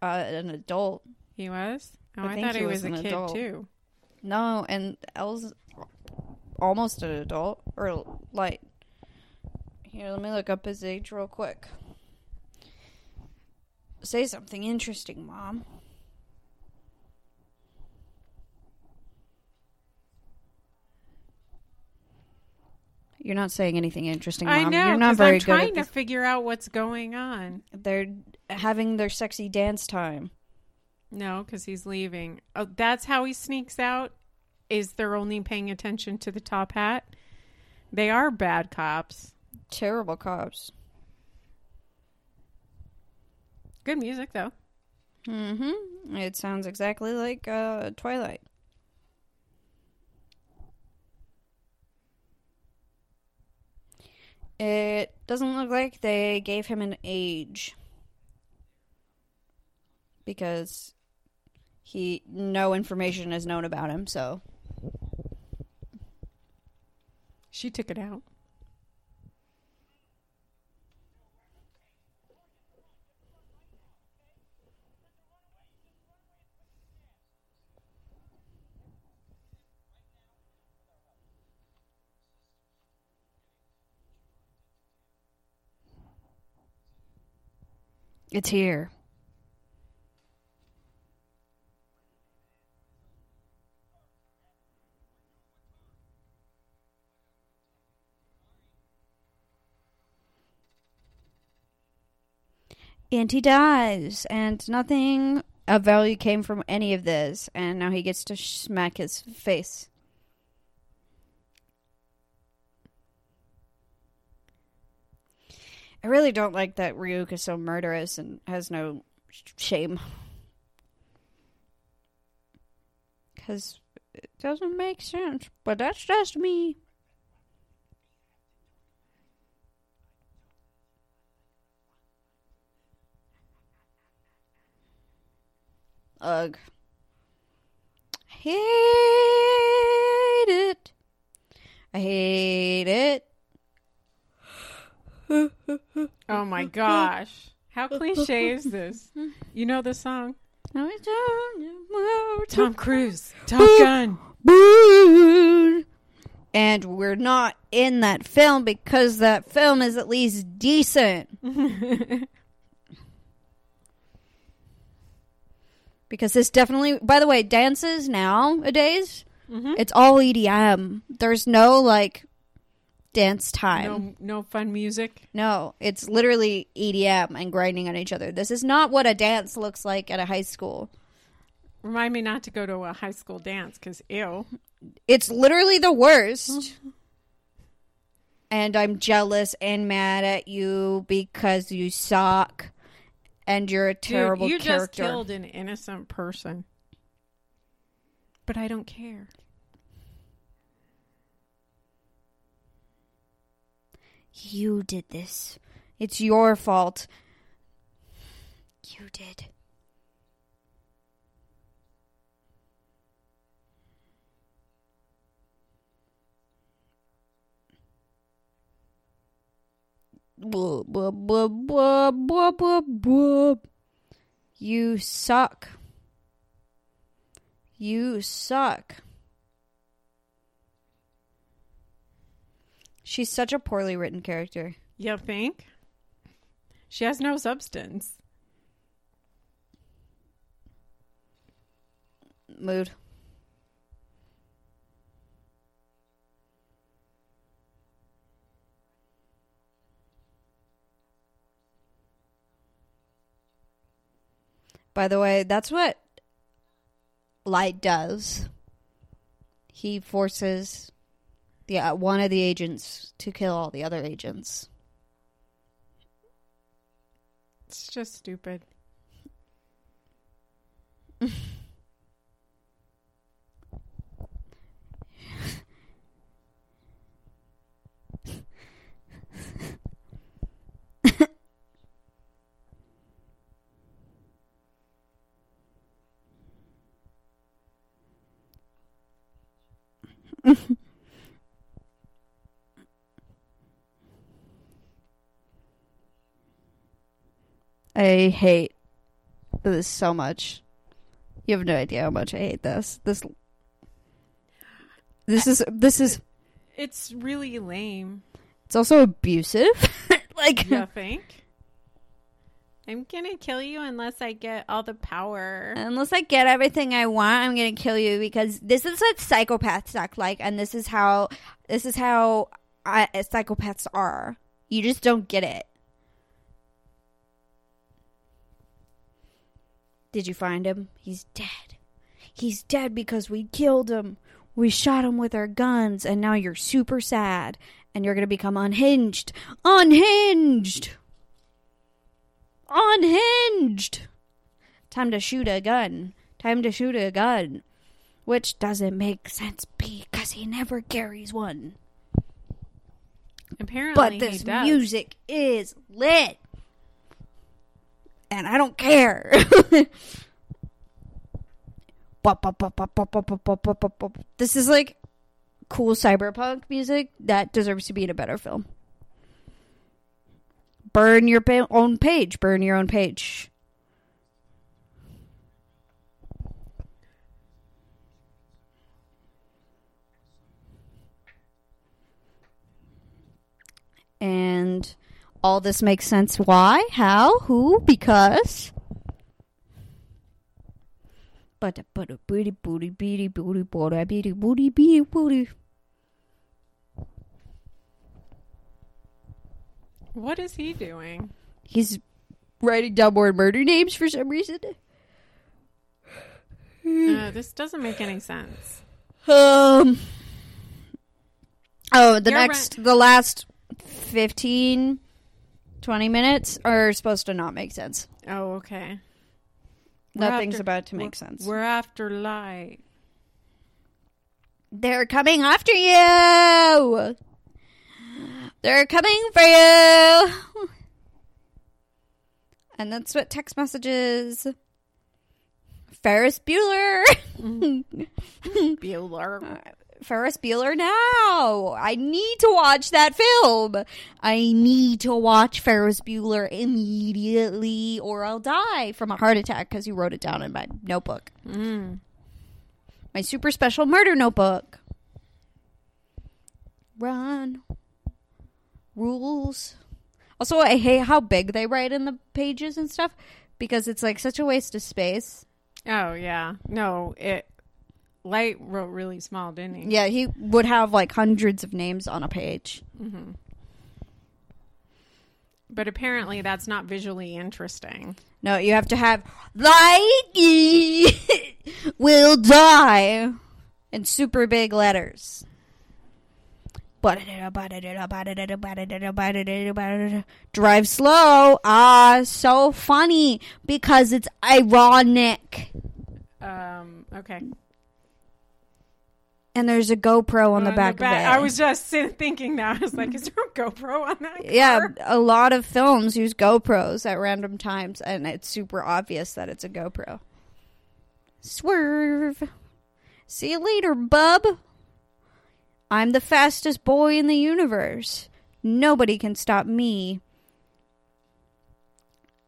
uh, an adult. He was. Oh, I I, thought he he was was, a kid adult. too. No, and L's almost an adult or light. Here, let me look up his age real quick. Say something interesting, Mom. You're not saying anything interesting, Mom. I know. You're not very I'm good trying to figure out what's going on. They're having their sexy dance time. No, because he's leaving. Oh, that's how he sneaks out. Is they're only paying attention to the top hat? They are bad cops. Terrible cops. Good music though. Mm-hmm. It sounds exactly like uh, Twilight. It doesn't look like they gave him an age. Because He no information is known about him, so She took it out. It's here. And he dies, and nothing of value came from any of this, and now he gets to smack his face. I really don't like that Ryuk is so murderous and has no sh- shame. Because it doesn't make sense, but that's just me. Ugh. Hate it. I hate it. Oh my gosh. How cliche is this? You know the song? Tom Cruise. Top Gun. And we're not in that film because that film is at least decent. because this definitely, by the way, dances nowadays, Mhm. it's all EDM. There's no like dance time. No, no fun music. No, it's literally EDM and grinding on each other. This is not what a dance looks like at a high school. Remind me not to go to a high school dance because ew. It's literally the worst. and I'm jealous and mad at you because you suck and you're a terrible Dude, you character. just killed an innocent person. But I don't care. You did this. It's your fault. You did. You suck. You suck. She's such a poorly written character. You think? She has no substance. Mood. By the way, that's what Light does. He forces the uh, one of the agents to kill all the other agents. It's just stupid. I hate this so much. You have no idea how much I hate this. This this is this is It's really lame. it's also abusive. like You think? I'm gonna kill you unless I get all the power. unless I get everything I want, I'm gonna kill you because this is what psychopaths act like, and this is how this is how I, psychopaths are. You just don't get it. Did you find him? He's dead. He's dead because we killed him. We shot him with our guns, and now you're super sad, and you're gonna become unhinged. Unhinged. Unhinged. Time to shoot a gun. Time to shoot a gun. Which doesn't make sense because he never carries one. Apparently, But this music is lit and I don't care. this is like cool cyberpunk music that deserves to be in a better film. Burn your pa- own page. Burn your own page. And all this makes sense. Why? How? Who? Because. But but booty booty booty booty booty booty booty booty booty. What is he doing? He's writing down more murder names for some reason. Uh, this doesn't make any sense. Um. Oh, the You're next, the last 15, 20 minutes are supposed to not make sense. Oh, okay. We're Nothing's after- about to make sense. We're after light. They're coming after you. They're coming for you. And that's what text messages. Ferris Bueller. Bueller. Uh, Ferris Bueller now. I need to watch that film. I need to watch Ferris Bueller immediately or I'll die from a heart attack because you wrote it down in my notebook. Mm. My super special murder notebook. Run. Rules. Also, I hate how big they write in the pages and stuff because it's like such a waste of space. Oh yeah. No, it. Light wrote really small, didn't he? Yeah, he would have like hundreds of names on a page. hmm But apparently, that's not visually interesting. No, you have to have like will die in super big letters. Drive slow. Ah, so funny because it's ironic. Um. Okay. And there's a GoPro on the back, of it. I was just thinking that. I was like, is there a GoPro on that? yeah, car? a lot of films use GoPros at random times, and it's super obvious that it's a GoPro. Swerve. See you later, bub. I'm the fastest boy in the universe. Nobody can stop me.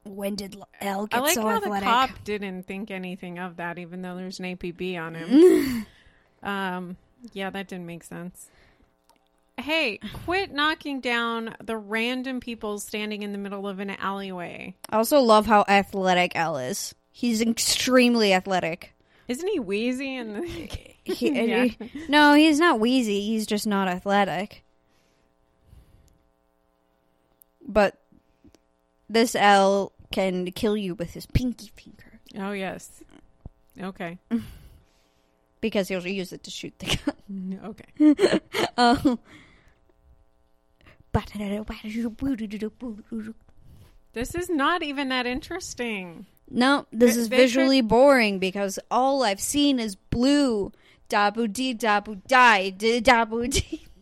When did L I get like so how athletic? the cop didn't think anything of that, even though there's an APB on him. um. Yeah, that didn't make sense. Hey, quit knocking down the random people standing in the middle of an alleyway. I also love how athletic L is. He's extremely athletic. Isn't he wheezy the? He, Yeah. he- no, he's not wheezy. He's just not athletic. But this L can kill you with his pinky finger Oh yes. Okay. because he'll use it to shoot the gun. Okay. Um, This is not even that interesting. no, this They- is visually boring because all I've seen is blue. Dabu dee dabu die di dabu dee.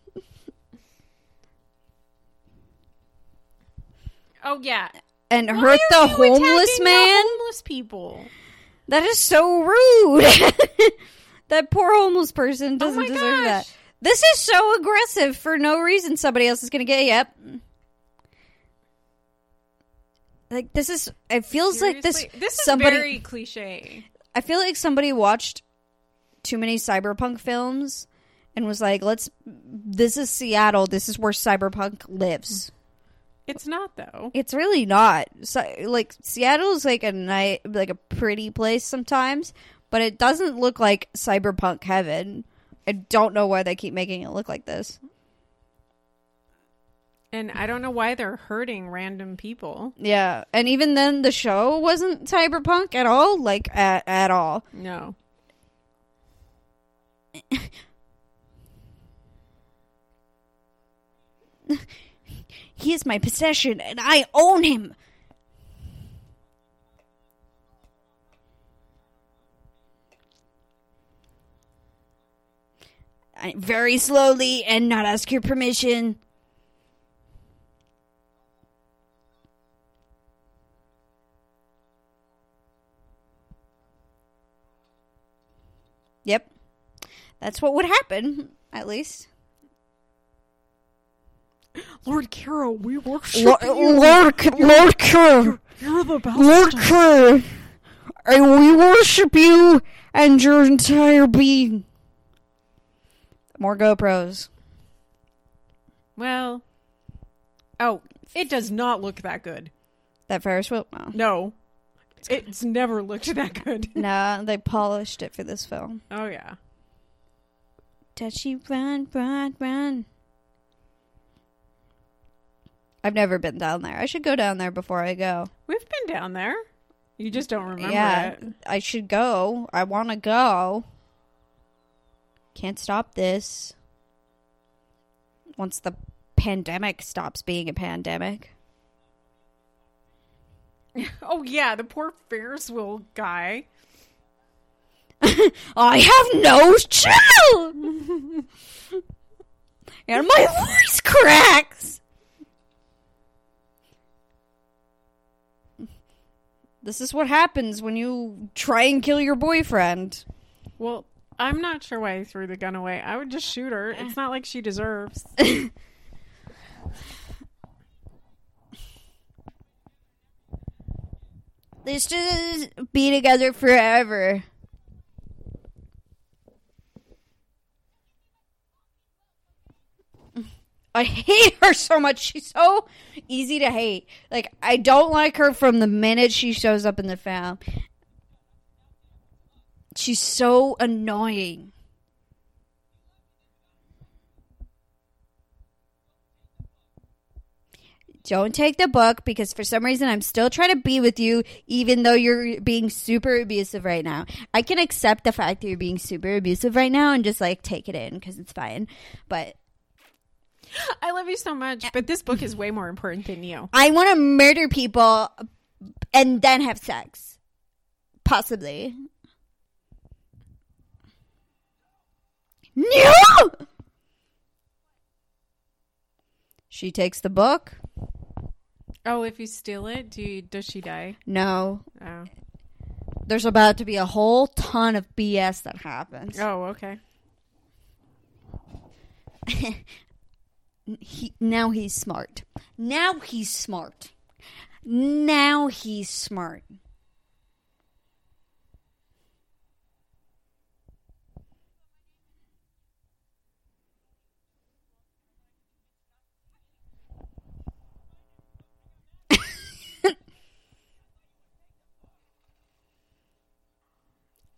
Oh yeah. And Why hurt the homeless attacking the man. homeless people. That is so rude. That poor homeless person oh doesn't Oh deserve that. This is so aggressive for no reason. Somebody else is going to get. Yep. Like this is. It feels like this. This is somebody. very cliche. I feel like somebody watched too many cyberpunk films and was like, "Let's." This is Seattle. This is where cyberpunk lives. It's not though. It's really not. So, like Seattle is like a night, like a pretty place sometimes, but it doesn't look like cyberpunk heaven. I don't know why they keep making it look like this. And I don't know why they're hurting random people. Yeah, and even then, the show wasn't cyberpunk at all, like at at all. No. He is my possession, and I own him. Very slowly and not ask your permission. Yep. That's what would happen, at least. Lord Kira, we worship Lord, Lord, Lord Kerr, You're the best. Lord and we worship you and your entire being. More GoPros. Well, oh, it does not look that good. That Ferris wheel? No. No, it's never looked that good. Nah, they polished it for this film. Oh yeah. Touchy, run, run, run. I've never been down there. I should go down there before I go. We've been down there. You just don't remember yeah, it. I should go. I want to go. Can't stop this. Once the pandemic stops being a pandemic. Oh yeah, the poor Ferris wheel guy. I have no chill! and my voice cracks! This is what happens when you try and kill your boyfriend. Well, I'm not sure why he threw the gun away. I would just shoot her. It's not like she deserves. They should be together forever. I hate her so much. She's so easy to hate. Like I don't like her from the minute she shows up in the film. She's so annoying. Don't take the book because for some reason I'm still trying to be with you, even though you're being super abusive right now. I can accept the fact that you're being super abusive right now and just like take it in because it's fine. But I love you so much, but this book is way more important than you. I want to murder people and then have sex. Possibly. No! She takes the book. Oh, if you steal it, do you, does she die? No. Oh. There's about to be a whole ton of BS that happens. Oh, okay. He, now he's smart. Now he's smart. Now he's smart.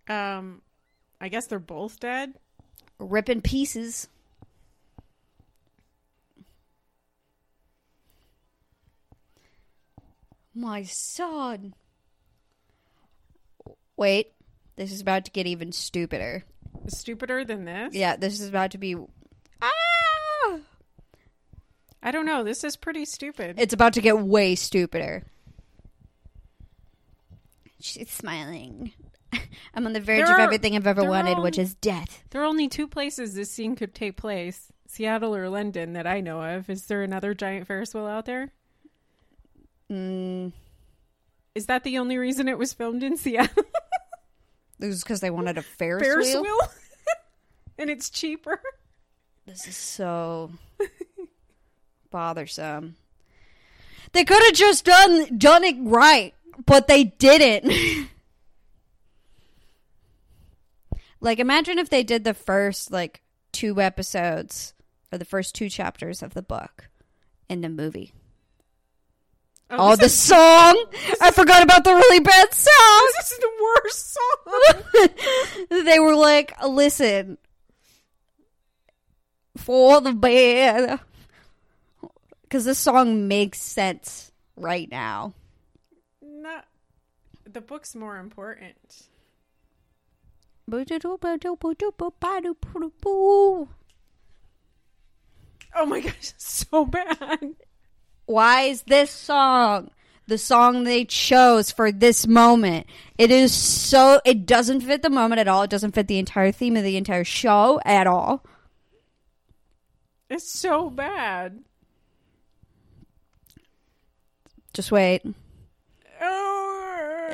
Um, I guess they're both dead. Ripping pieces. My son. Wait, this is about to get even stupider. Stupider than this? Yeah, this is about to be. Ah! I don't know. This is pretty stupid. It's about to get way stupider. She's smiling. I'm on the verge There of are- everything I've ever wanted, only- which is death. there are only two places this scene could take place Seattle or London that I know of. Is there another giant Ferris wheel out there? Mm, Is that the only reason it was filmed in Seattle? it was because they wanted a Ferris, Ferris wheel. wheel? and it's cheaper. This is so bothersome. They could have just done done it right, but they didn't. Like imagine if they did the first like two episodes or the first two chapters of the book in the movie. Oh, this the is- song! I forgot about the really bad song. This is the worst song. they were like, listen, for the band. Because this song makes sense right now. no, the book's more important. Oh my gosh, it's so bad. Why is this song the song they chose for this moment? It is so, it doesn't fit the moment at all. It doesn't fit the entire theme of the entire show at all. It's so bad. Just wait.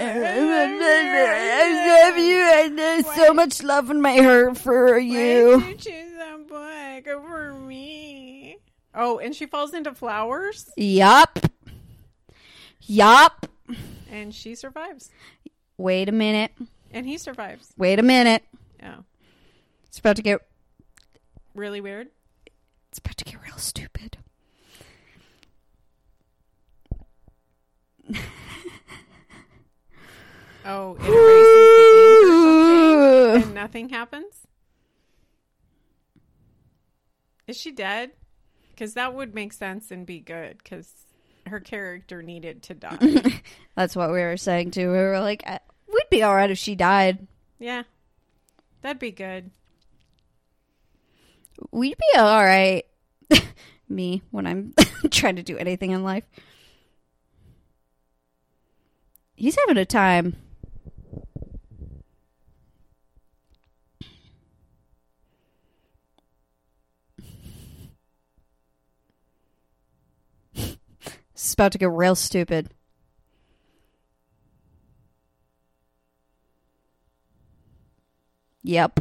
Oh. I love you, and uh, there's uh, so much love in my heart for you. Why did you choose that book over me? Oh, and she falls into flowers, Yup. Yup. and she survives, Wait a minute. and he survives. Wait a minute. Yeah, It's about to get. really weird. It's about to get real stupid. Oh, it erases the ink or something, and nothing happens. Is she dead? Because that would make sense and be good. Because her character needed to die. That's what we were saying too. We were like, uh, we'd be all right if she died. yeah, that'd be good. We'd be all right. Me when I'm trying to do anything in life. He's having a time. Is about to get real stupid. Yep.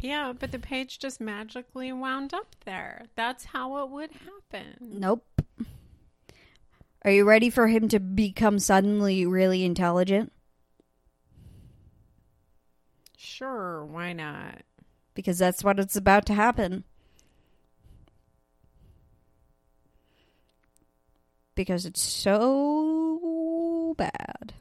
Yeah, but the page just magically wound up there. That's how it would happen. Nope. Are you ready for him to become suddenly really intelligent? Sure, why not? Because that's what it's about to happen. Because it's so bad.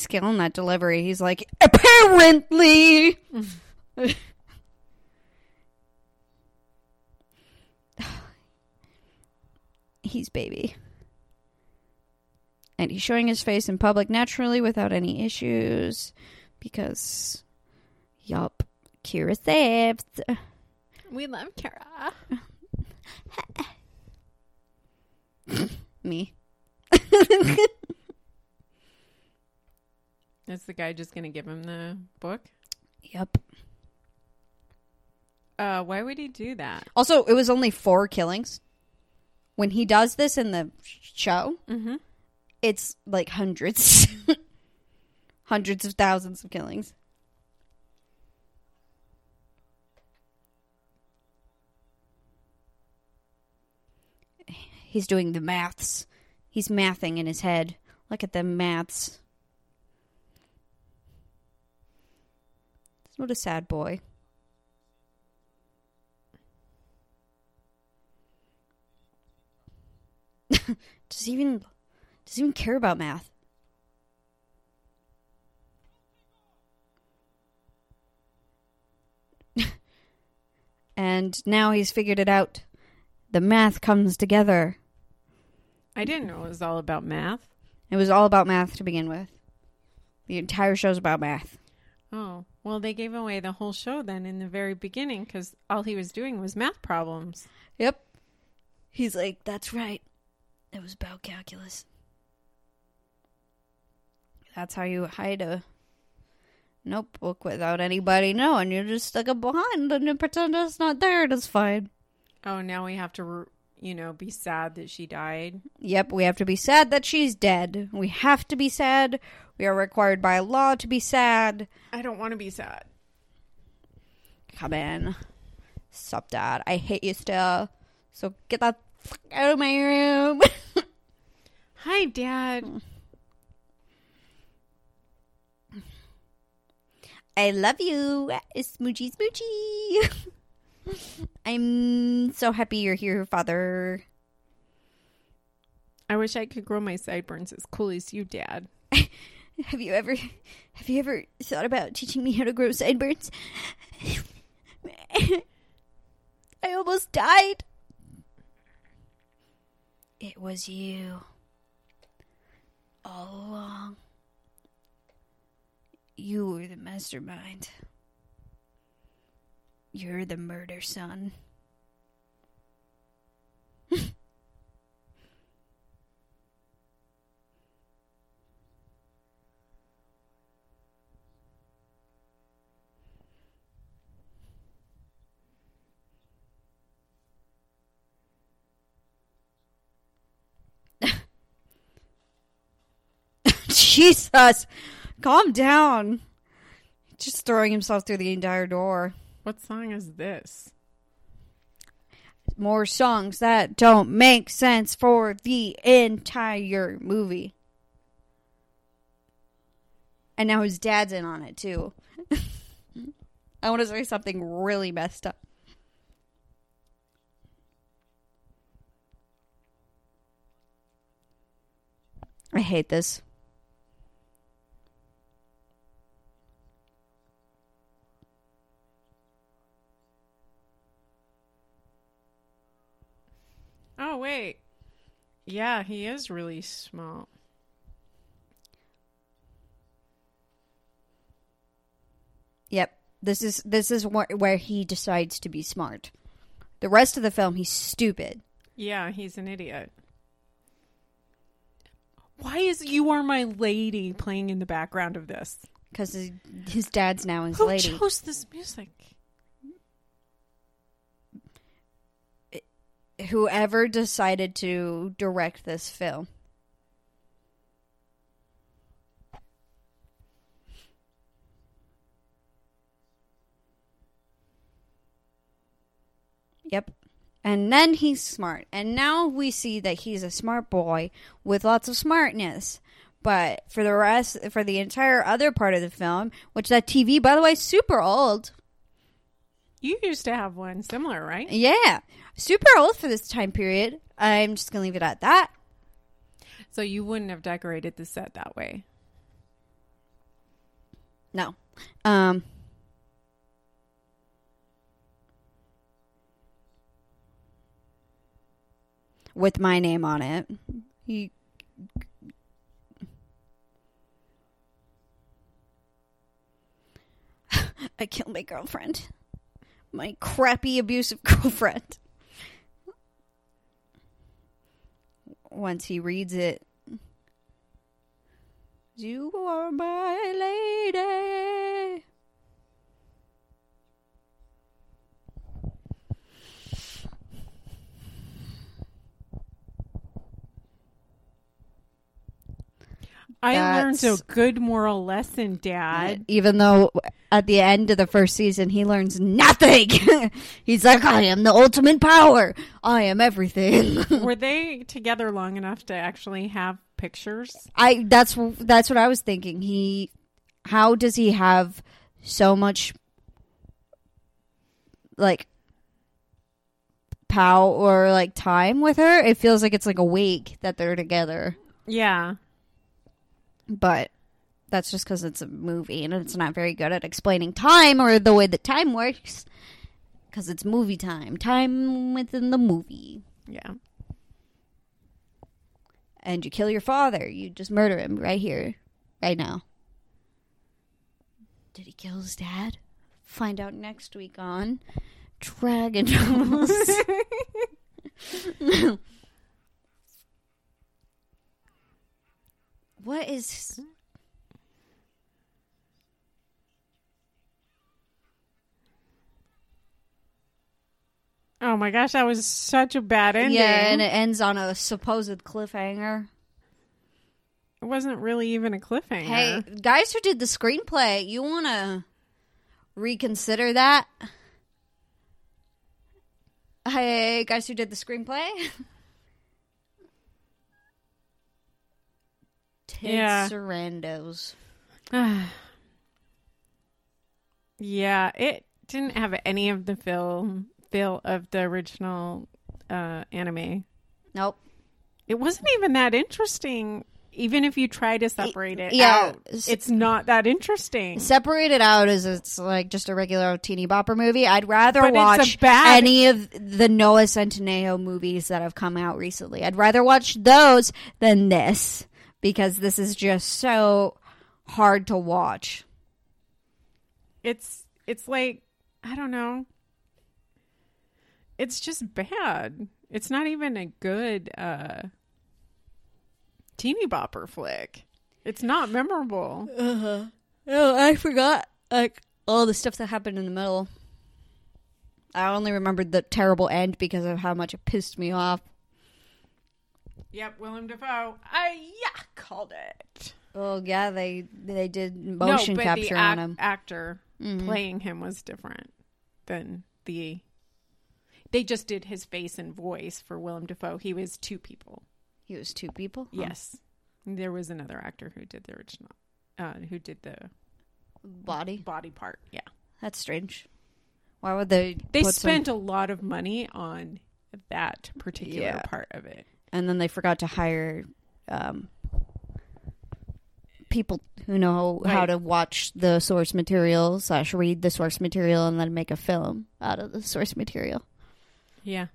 He's killing that delivery. He's like, apparently. he's baby. And he's showing his face in public naturally without any issues because, yup, Kira saved. We love Kara. Me. Is the guy just going to give him the book? Yep. Uh, why would he do that? Also, it was only four killings. When he does this in the show, Mm-hmm. it's like hundreds. hundreds of thousands of killings. He's doing the maths. He's mathing in his head. Look at the maths. What a sad boy. does he even does he even care about math? and now he's figured it out. The math comes together. I didn't know it was all about math. It was all about math to begin with. The entire show's about math. Oh, well, they gave away the whole show then in the very beginning because all he was doing was math problems. Yep. He's like, that's right. It was about calculus. That's how you hide a notebook without anybody knowing. You're just stick it behind and you pretend it's not there and it's fine. Oh, now we have to, you know, be sad that she died. Yep, we have to be sad that she's dead. We have to be sad. We are required by law to be sad. I don't want to be sad. Come in. Stop that. I hate you still. So get that fuck out of my room. Hi, Dad. I love you. Smoochy smoochy. I'm so happy you're here, father. I wish I could grow my sideburns as cool as you, Dad. Have you ever have you ever thought about teaching me how to grow sideburns? I almost died. It was you. All along. You were the mastermind. You're the murder son. Jesus, calm down. Just throwing himself through the entire door. What song is this? More songs that don't make sense for the entire movie. And now his dad's in on it too. I want to say something really messed up. I hate this. Oh wait. Yeah, he is really small. Yep. This is this is wh- where he decides to be smart. The rest of the film he's stupid. Yeah, he's an idiot. Why is "You Are My Lady" playing in the background of this? Because his, his dad's now his Who lady. chose this music? Whoever decided to direct this film. Yep. And then he's smart. And now we see that he's a smart boy with lots of smartness. But for the rest, for the entire other part of the film, which that TV, by the way, super old. You used to have one similar, right? Yeah, super old for this time period. I'm just gonna leave it at that. So you wouldn't have decorated the set that way. No, um, with my name on it. You, I killed my girlfriend. My crappy abusive girlfriend. Once he reads it, you are my lady. I learned a good moral lesson, Dad. Even though at the end of the first season he learns nothing. He's like, I am the ultimate power. I am everything. Were they together long enough to actually have pictures? I that's that's what I was thinking. He how does he have so much like pow or like time with her? It feels like it's like a week that they're together. Yeah. But that's just because it's a movie and it's not very good at explaining time or the way that time works. Because it's movie time, time within the movie. Yeah. And you kill your father, you just murder him right here, right now. Did he kill his dad? Find out next week on Dragon Tales. what is Oh my gosh, that was such a bad ending. Yeah, and it ends on a supposed cliffhanger. it wasn't really even a cliffhanger. Hey, guys who did the screenplay, you want to reconsider that? Hey, guys who did the screenplay? Ted Yeah. Sarandos. yeah, it didn't have any of the feel feel of the original uh, anime. Nope. It wasn't even that interesting. Even if you try to separate it yeah, out, it's not that interesting. Separate it out as it's like just a regular teeny bopper movie. I'd rather But watch bad- any of the Noah Centineo movies that have come out recently. I'd rather watch those than this because this is just so hard to watch. It's it's like I don't know. It's just bad. It's not even a good uh teeny bopper flick. It's not memorable. Uh-huh. Oh, I forgot like all the stuff that happened in the middle. I only remembered the terrible end because of how much it pissed me off. Yep, Willem Dafoe. I yeah, called it. Oh yeah, they they did motion no, but capture the on him. actor Mhm. playing him was different than the. They just did his face and voice for Willem Dafoe. He was two people. He was two people. Huh. Yes, there was another actor who did the original, uh, who did the body. body part. Yeah, That's strange. Why would they? they put some- spent a lot of money on that particular Yeah. part of it. and then they forgot to hire um, people who know how to watch the source material slash read the source material and then make a film out of the source material Yeah,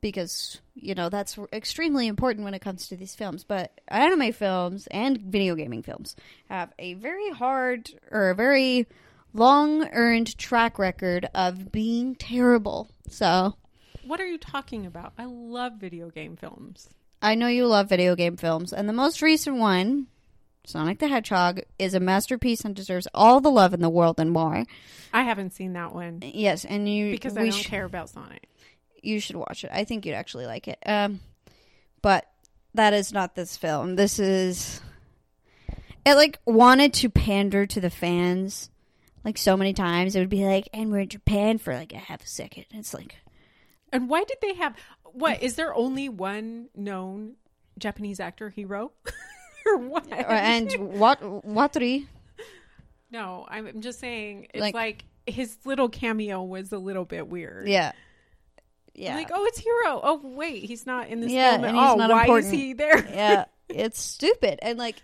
because you know that's extremely important when it comes to these films but anime films and video gaming films have a very hard or a very long earned track record of being terrible so what are you talking about? I love video game films. I know you love video game films, and the most recent one, Sonic the Hedgehog, is a masterpiece and deserves all the love in the world and more. I haven't seen that one Yes, and you because I don't sh- care about Sonic. You should watch it. I think you'd actually like it. Um, but that is not this film. This is it. Like wanted to pander to the fans, like so many times. It would be like, and we're in Japan for like a half a second. It's like And why did they have what? Is there only one known Japanese actor Hiro? or what? and what Watari. no, I'm I'm just saying it's Like- like, his little cameo was a little bit weird. Yeah, yeah. Like, oh, it's Hiro. Oh, wait, he's not in this Yeah, film. at he's all. Why important. is he there? yeah, it's stupid. And like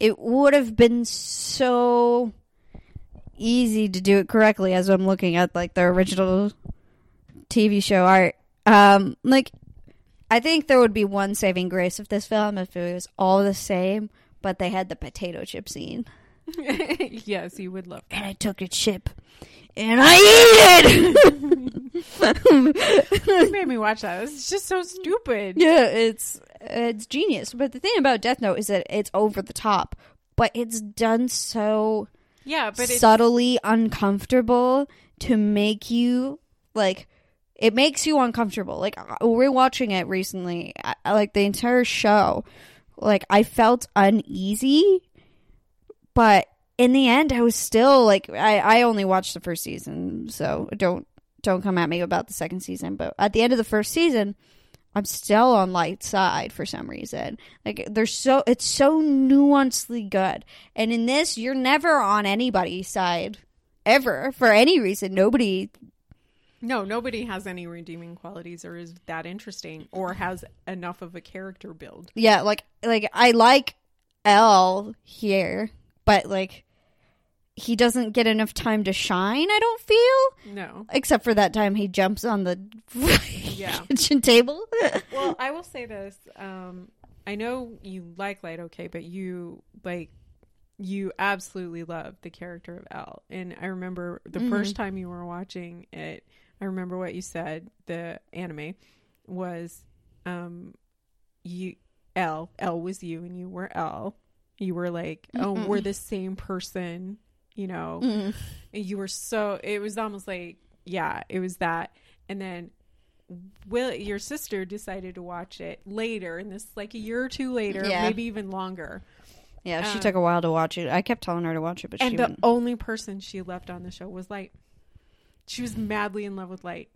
it would have been so easy to do it correctly as I'm looking at like the original TV show art. Um like I think there would be one saving grace of this film if it was all the same, but they had the potato chip scene. yes, you would love that. And I took a chip and I ate it. You made me watch that. It's just so stupid. Yeah, it's it's genius. But the thing about Death Note is that it's over the top, but it's done so Yeah, but it's subtly uncomfortable to make you like it makes you uncomfortable. Like we're watching it recently, I- like the entire show. Like I felt uneasy, but in the end, I was still like I I only watched the first season, so don't don't come at me about the second season. But at the end of the first season, I'm still on light side for some reason. Like they're so it's so nuancedly good. And in this, you're never on anybody's side ever for any reason. Nobody no, nobody has any redeeming qualities or is that interesting or has enough of a character build. yeah, like like I like L here, but like he doesn't get enough time to shine, I don't feel. No. Except for that time he jumps on the Yeah. kitchen table. Well, I will say this. Um, I know you like Light okay, but you like you absolutely love the character of L. And I remember the Mhm. first time you were watching it, I remember what you said, the anime was um you L L was you and you were L. You were like, "Oh, Mm-mm. we're the same person," you know. Mm. You were so it was almost like yeah it was that and then will your sister decided to watch it later and this like a year or two later Yeah. maybe even longer Yeah, she Um, took a while to watch it. I kept telling her to watch it, but she and the wouldn't. only person she left on the show was light she was madly in love with light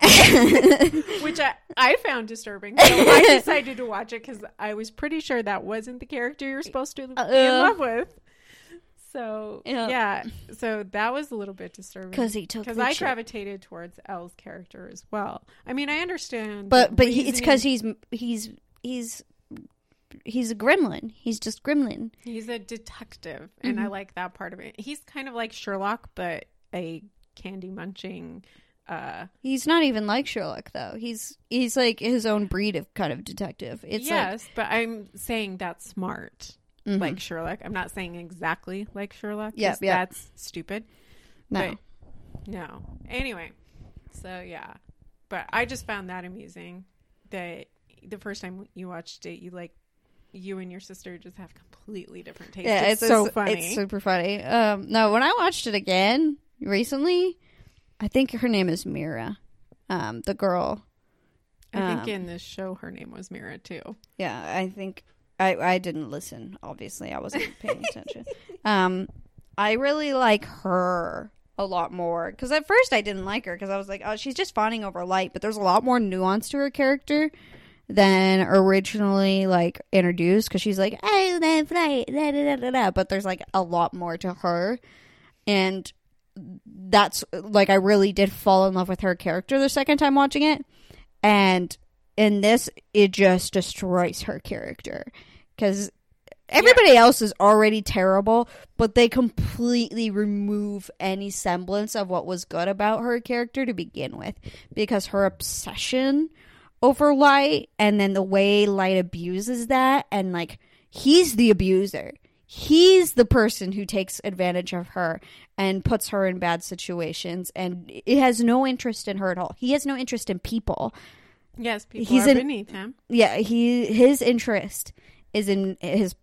which I, I found disturbing so i decided to watch it because i was pretty sure that wasn't the character you're supposed to be in Uh, love with so Yeah. yeah so that was a little bit disturbing because he took because I gravitated towards L's character as well. I mean, I understand, but but he, it's because he's he's he's he's a gremlin. He's just gremlin. he's a detective, and I Mhm. like that part of it. He's kind of like Sherlock, but a candy munching. Uh, He's not even like Sherlock though. He's he's like his own breed of kind of detective. It's yes, but I'm saying that's smart, like, mhm. like Sherlock. I'm not saying exactly like Sherlock. Yep, yep. that's stupid. no. but- No. Anyway, So yeah, but I just found that amusing that the first time you watched it, you like you and your sister just have completely different tastes. Yeah, it's, it's, so funny. It's super funny. Um, no, when I watched it again recently, I think her name is Mira, um, the girl. I think um, in this show her name was Mira too. Yeah, I think I I didn't listen. Obviously, I wasn't paying attention. Um, I really like her a lot more because at first I didn't like her because I was like, oh, she's just fawning over light. But there's a lot more nuance to her character than originally like introduced because she's like, I love light, da, da, da, da, da. but there's like a lot more to her, and that's like I really did fall in love with her character the second time watching it, and in this it just destroys her character. Because everybody else is already terrible, but they completely remove any semblance of what was good about her character to begin with. Because her obsession over light and then the way light abuses that and like he's the abuser. He's the person who takes advantage of her and puts her in bad situations and it has no interest in her at all. He has no interest in people Yes, people He's are an- beneath him. yeah he his interest is in his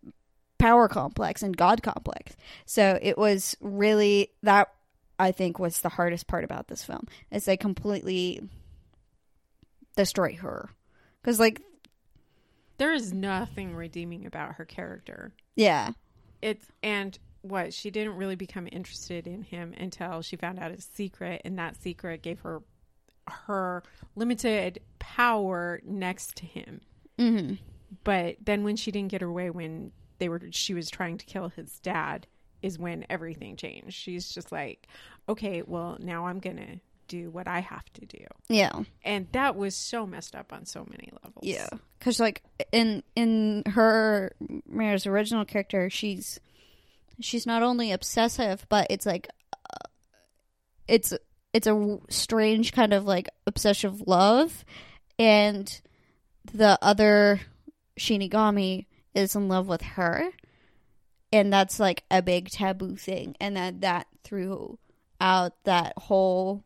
power complex and god complex so it was really that i think was the hardest part about this film is they completely destroy her because like There is nothing redeeming about her character. yeah It's and what she didn't really become interested in him until she found out his secret, and that secret gave her her limited power next to him. mm-hmm. But then when she didn't get her way when they were she was trying to kill his dad is when everything changed. She's just like, okay, well now I'm gonna do what I have to do, yeah and that was so messed up on so many levels. Yeah, because like in in her Mira's original character, she's she's not only obsessive, but it's like uh, it's it's a strange kind of like obsessive love, and the other Shinigami is in love with her, and that's like a big taboo thing, and that that throughout that whole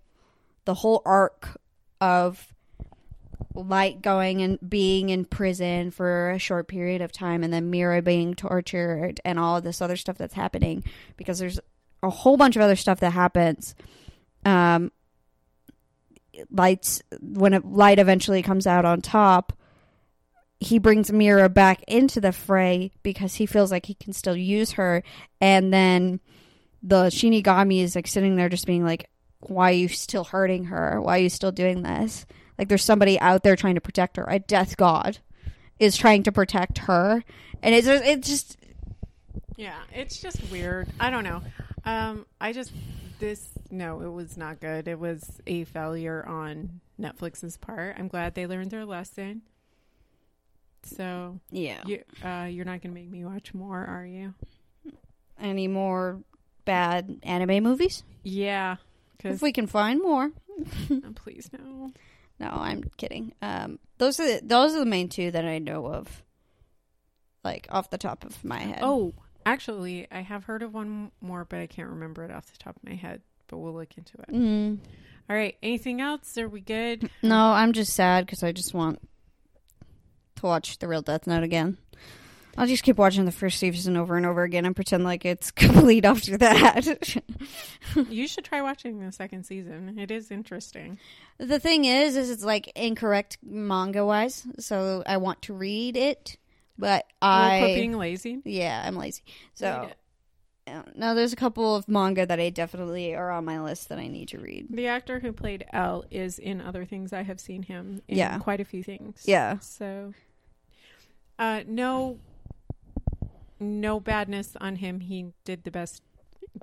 the whole arc of light going and being in prison for a short period of time and then Mira being tortured and all this other stuff that's happening because there's a whole bunch of other stuff that happens um lights when a light eventually comes out on top he brings Mira back into the fray because he feels like he can still use her and then the Shinigami is like sitting there just being like why are you still hurting her why are you still doing this like there's somebody out there trying to protect her. A death god is trying to protect her, and it's it's just Yeah, it's just weird. I don't know. Um, I just this no, it was not good. It was a failure on Netflix's part. I'm glad they learned their lesson. So yeah. you uh, you're not gonna make me watch more, are you? Any more bad anime movies? Yeah, If we can find more. please no. No, I'm kidding. Um, those are the, those are the main two that I know of, like off the top of my head. Oh, actually, I have heard of one more, but I can't remember it off the top of my head. But we'll look into it. Mm. All right. Anything else? Are we good? no, I'm just sad because I just want to watch the real Death Note again. I'll just keep watching the first season over and over again and pretend like it's complete after that. you should try watching the second season. It is interesting. The thing is, is it's like incorrect manga wise, so I want to read it, but I quit being lazy. yeah, I'm lazy. So Read it. yeah, no, there's a couple of manga that I definitely are on my list that I need to read. The actor who played L is in other things. I have seen him in Yeah. quite a few things. Yeah, So, uh, no, no badness on him. He did the best.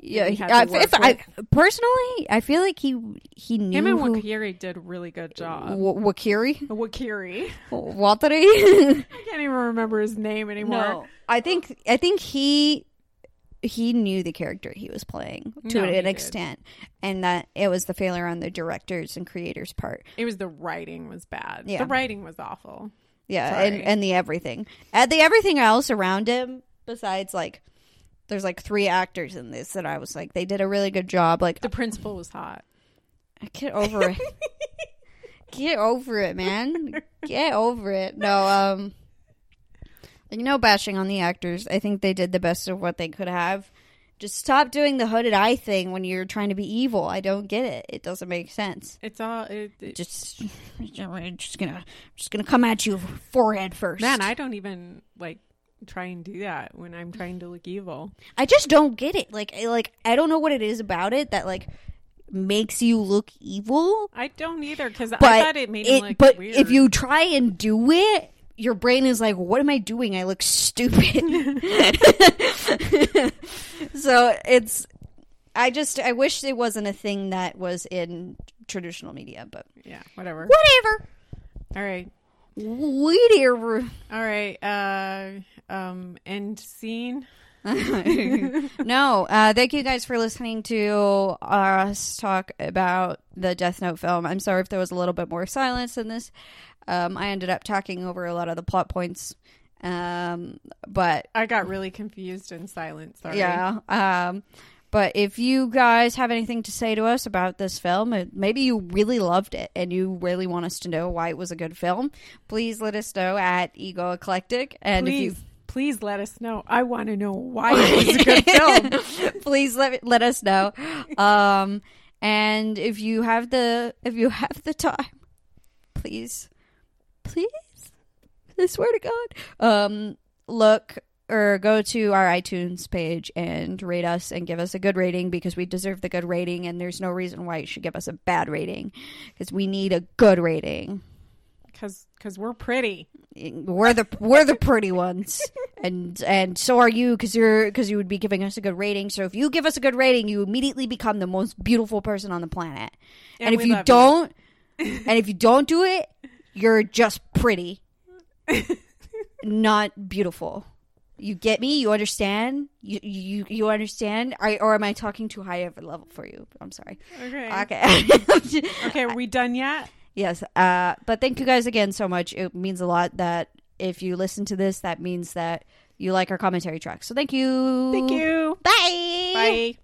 Yeah. he had I- if I personally, I feel like he he knew Him and who, Wakiri did a really good job. W- Wakiri, Wakiri. Watari. I can't even remember his name anymore. no, I think I think he he knew the character he was playing to No, an extent, and that it was the failure on the directors and creators' part. It was the writing was bad. Yeah. The writing was awful. Yeah, and and the everything, and the everything else around him. Besides, like, there's like three actors in this that I was like, they did a really good job. Like, The principal was hot. Get over it. Get over it, man. Get over it. No, um, like no bashing on the actors. I think they did the best of what they could have. Just stop doing the hooded eye thing when you're trying to be evil. I don't get it. It doesn't make sense. It's all it, it- Just, I'm just gonna, just gonna come at you forehead first. man. I don't even like try and do that when I'm trying to look evil. I just don't get it. Like, I, like I don't know what it is about it that like makes you look evil. I don't either because I thought it made it, look but weird. if you try and do it, your brain is like, "What am I doing? I look stupid." so it's. I just I wish it wasn't a thing that was in traditional media, but yeah, whatever. whatever. All right, Whatever. all right. Uh, um, end scene. no, uh, thank you guys for listening to us talk about the Death Note film. I'm sorry if there was a little bit more silence in this. Um, I ended up talking over a lot of the plot points, um, but I got really confused and silent. Sorry. yeah. Um, but if you guys have anything to say to us about this film, maybe you really loved it and you really want us to know why it was a good film, please let us know at Ego Eclectic. And if you Please, let us know. I want to know why it was a good film. please let let us know um and if you have the if you have the time please please i swear to god um look or go to our itunes page and rate us and give us a good rating because we deserve the good rating and there's no reason why you should give us a bad rating because we need a good rating Because because we're pretty. we're the we're the pretty ones and and so are you because you're because you would be giving us a good rating so if you give us a good rating you immediately become the most beautiful person on the planet and, And if you don't and if you don't do it you're just pretty not beautiful you get me you understand you you you understand I, or am i talking too high of a level for you i'm sorry Okay. okay Okay. Are we done yet? Yes. Uh, but thank you guys again so much. It means a lot that if you listen to this, that means that you like our commentary track. So thank you. Thank you. Bye. Bye.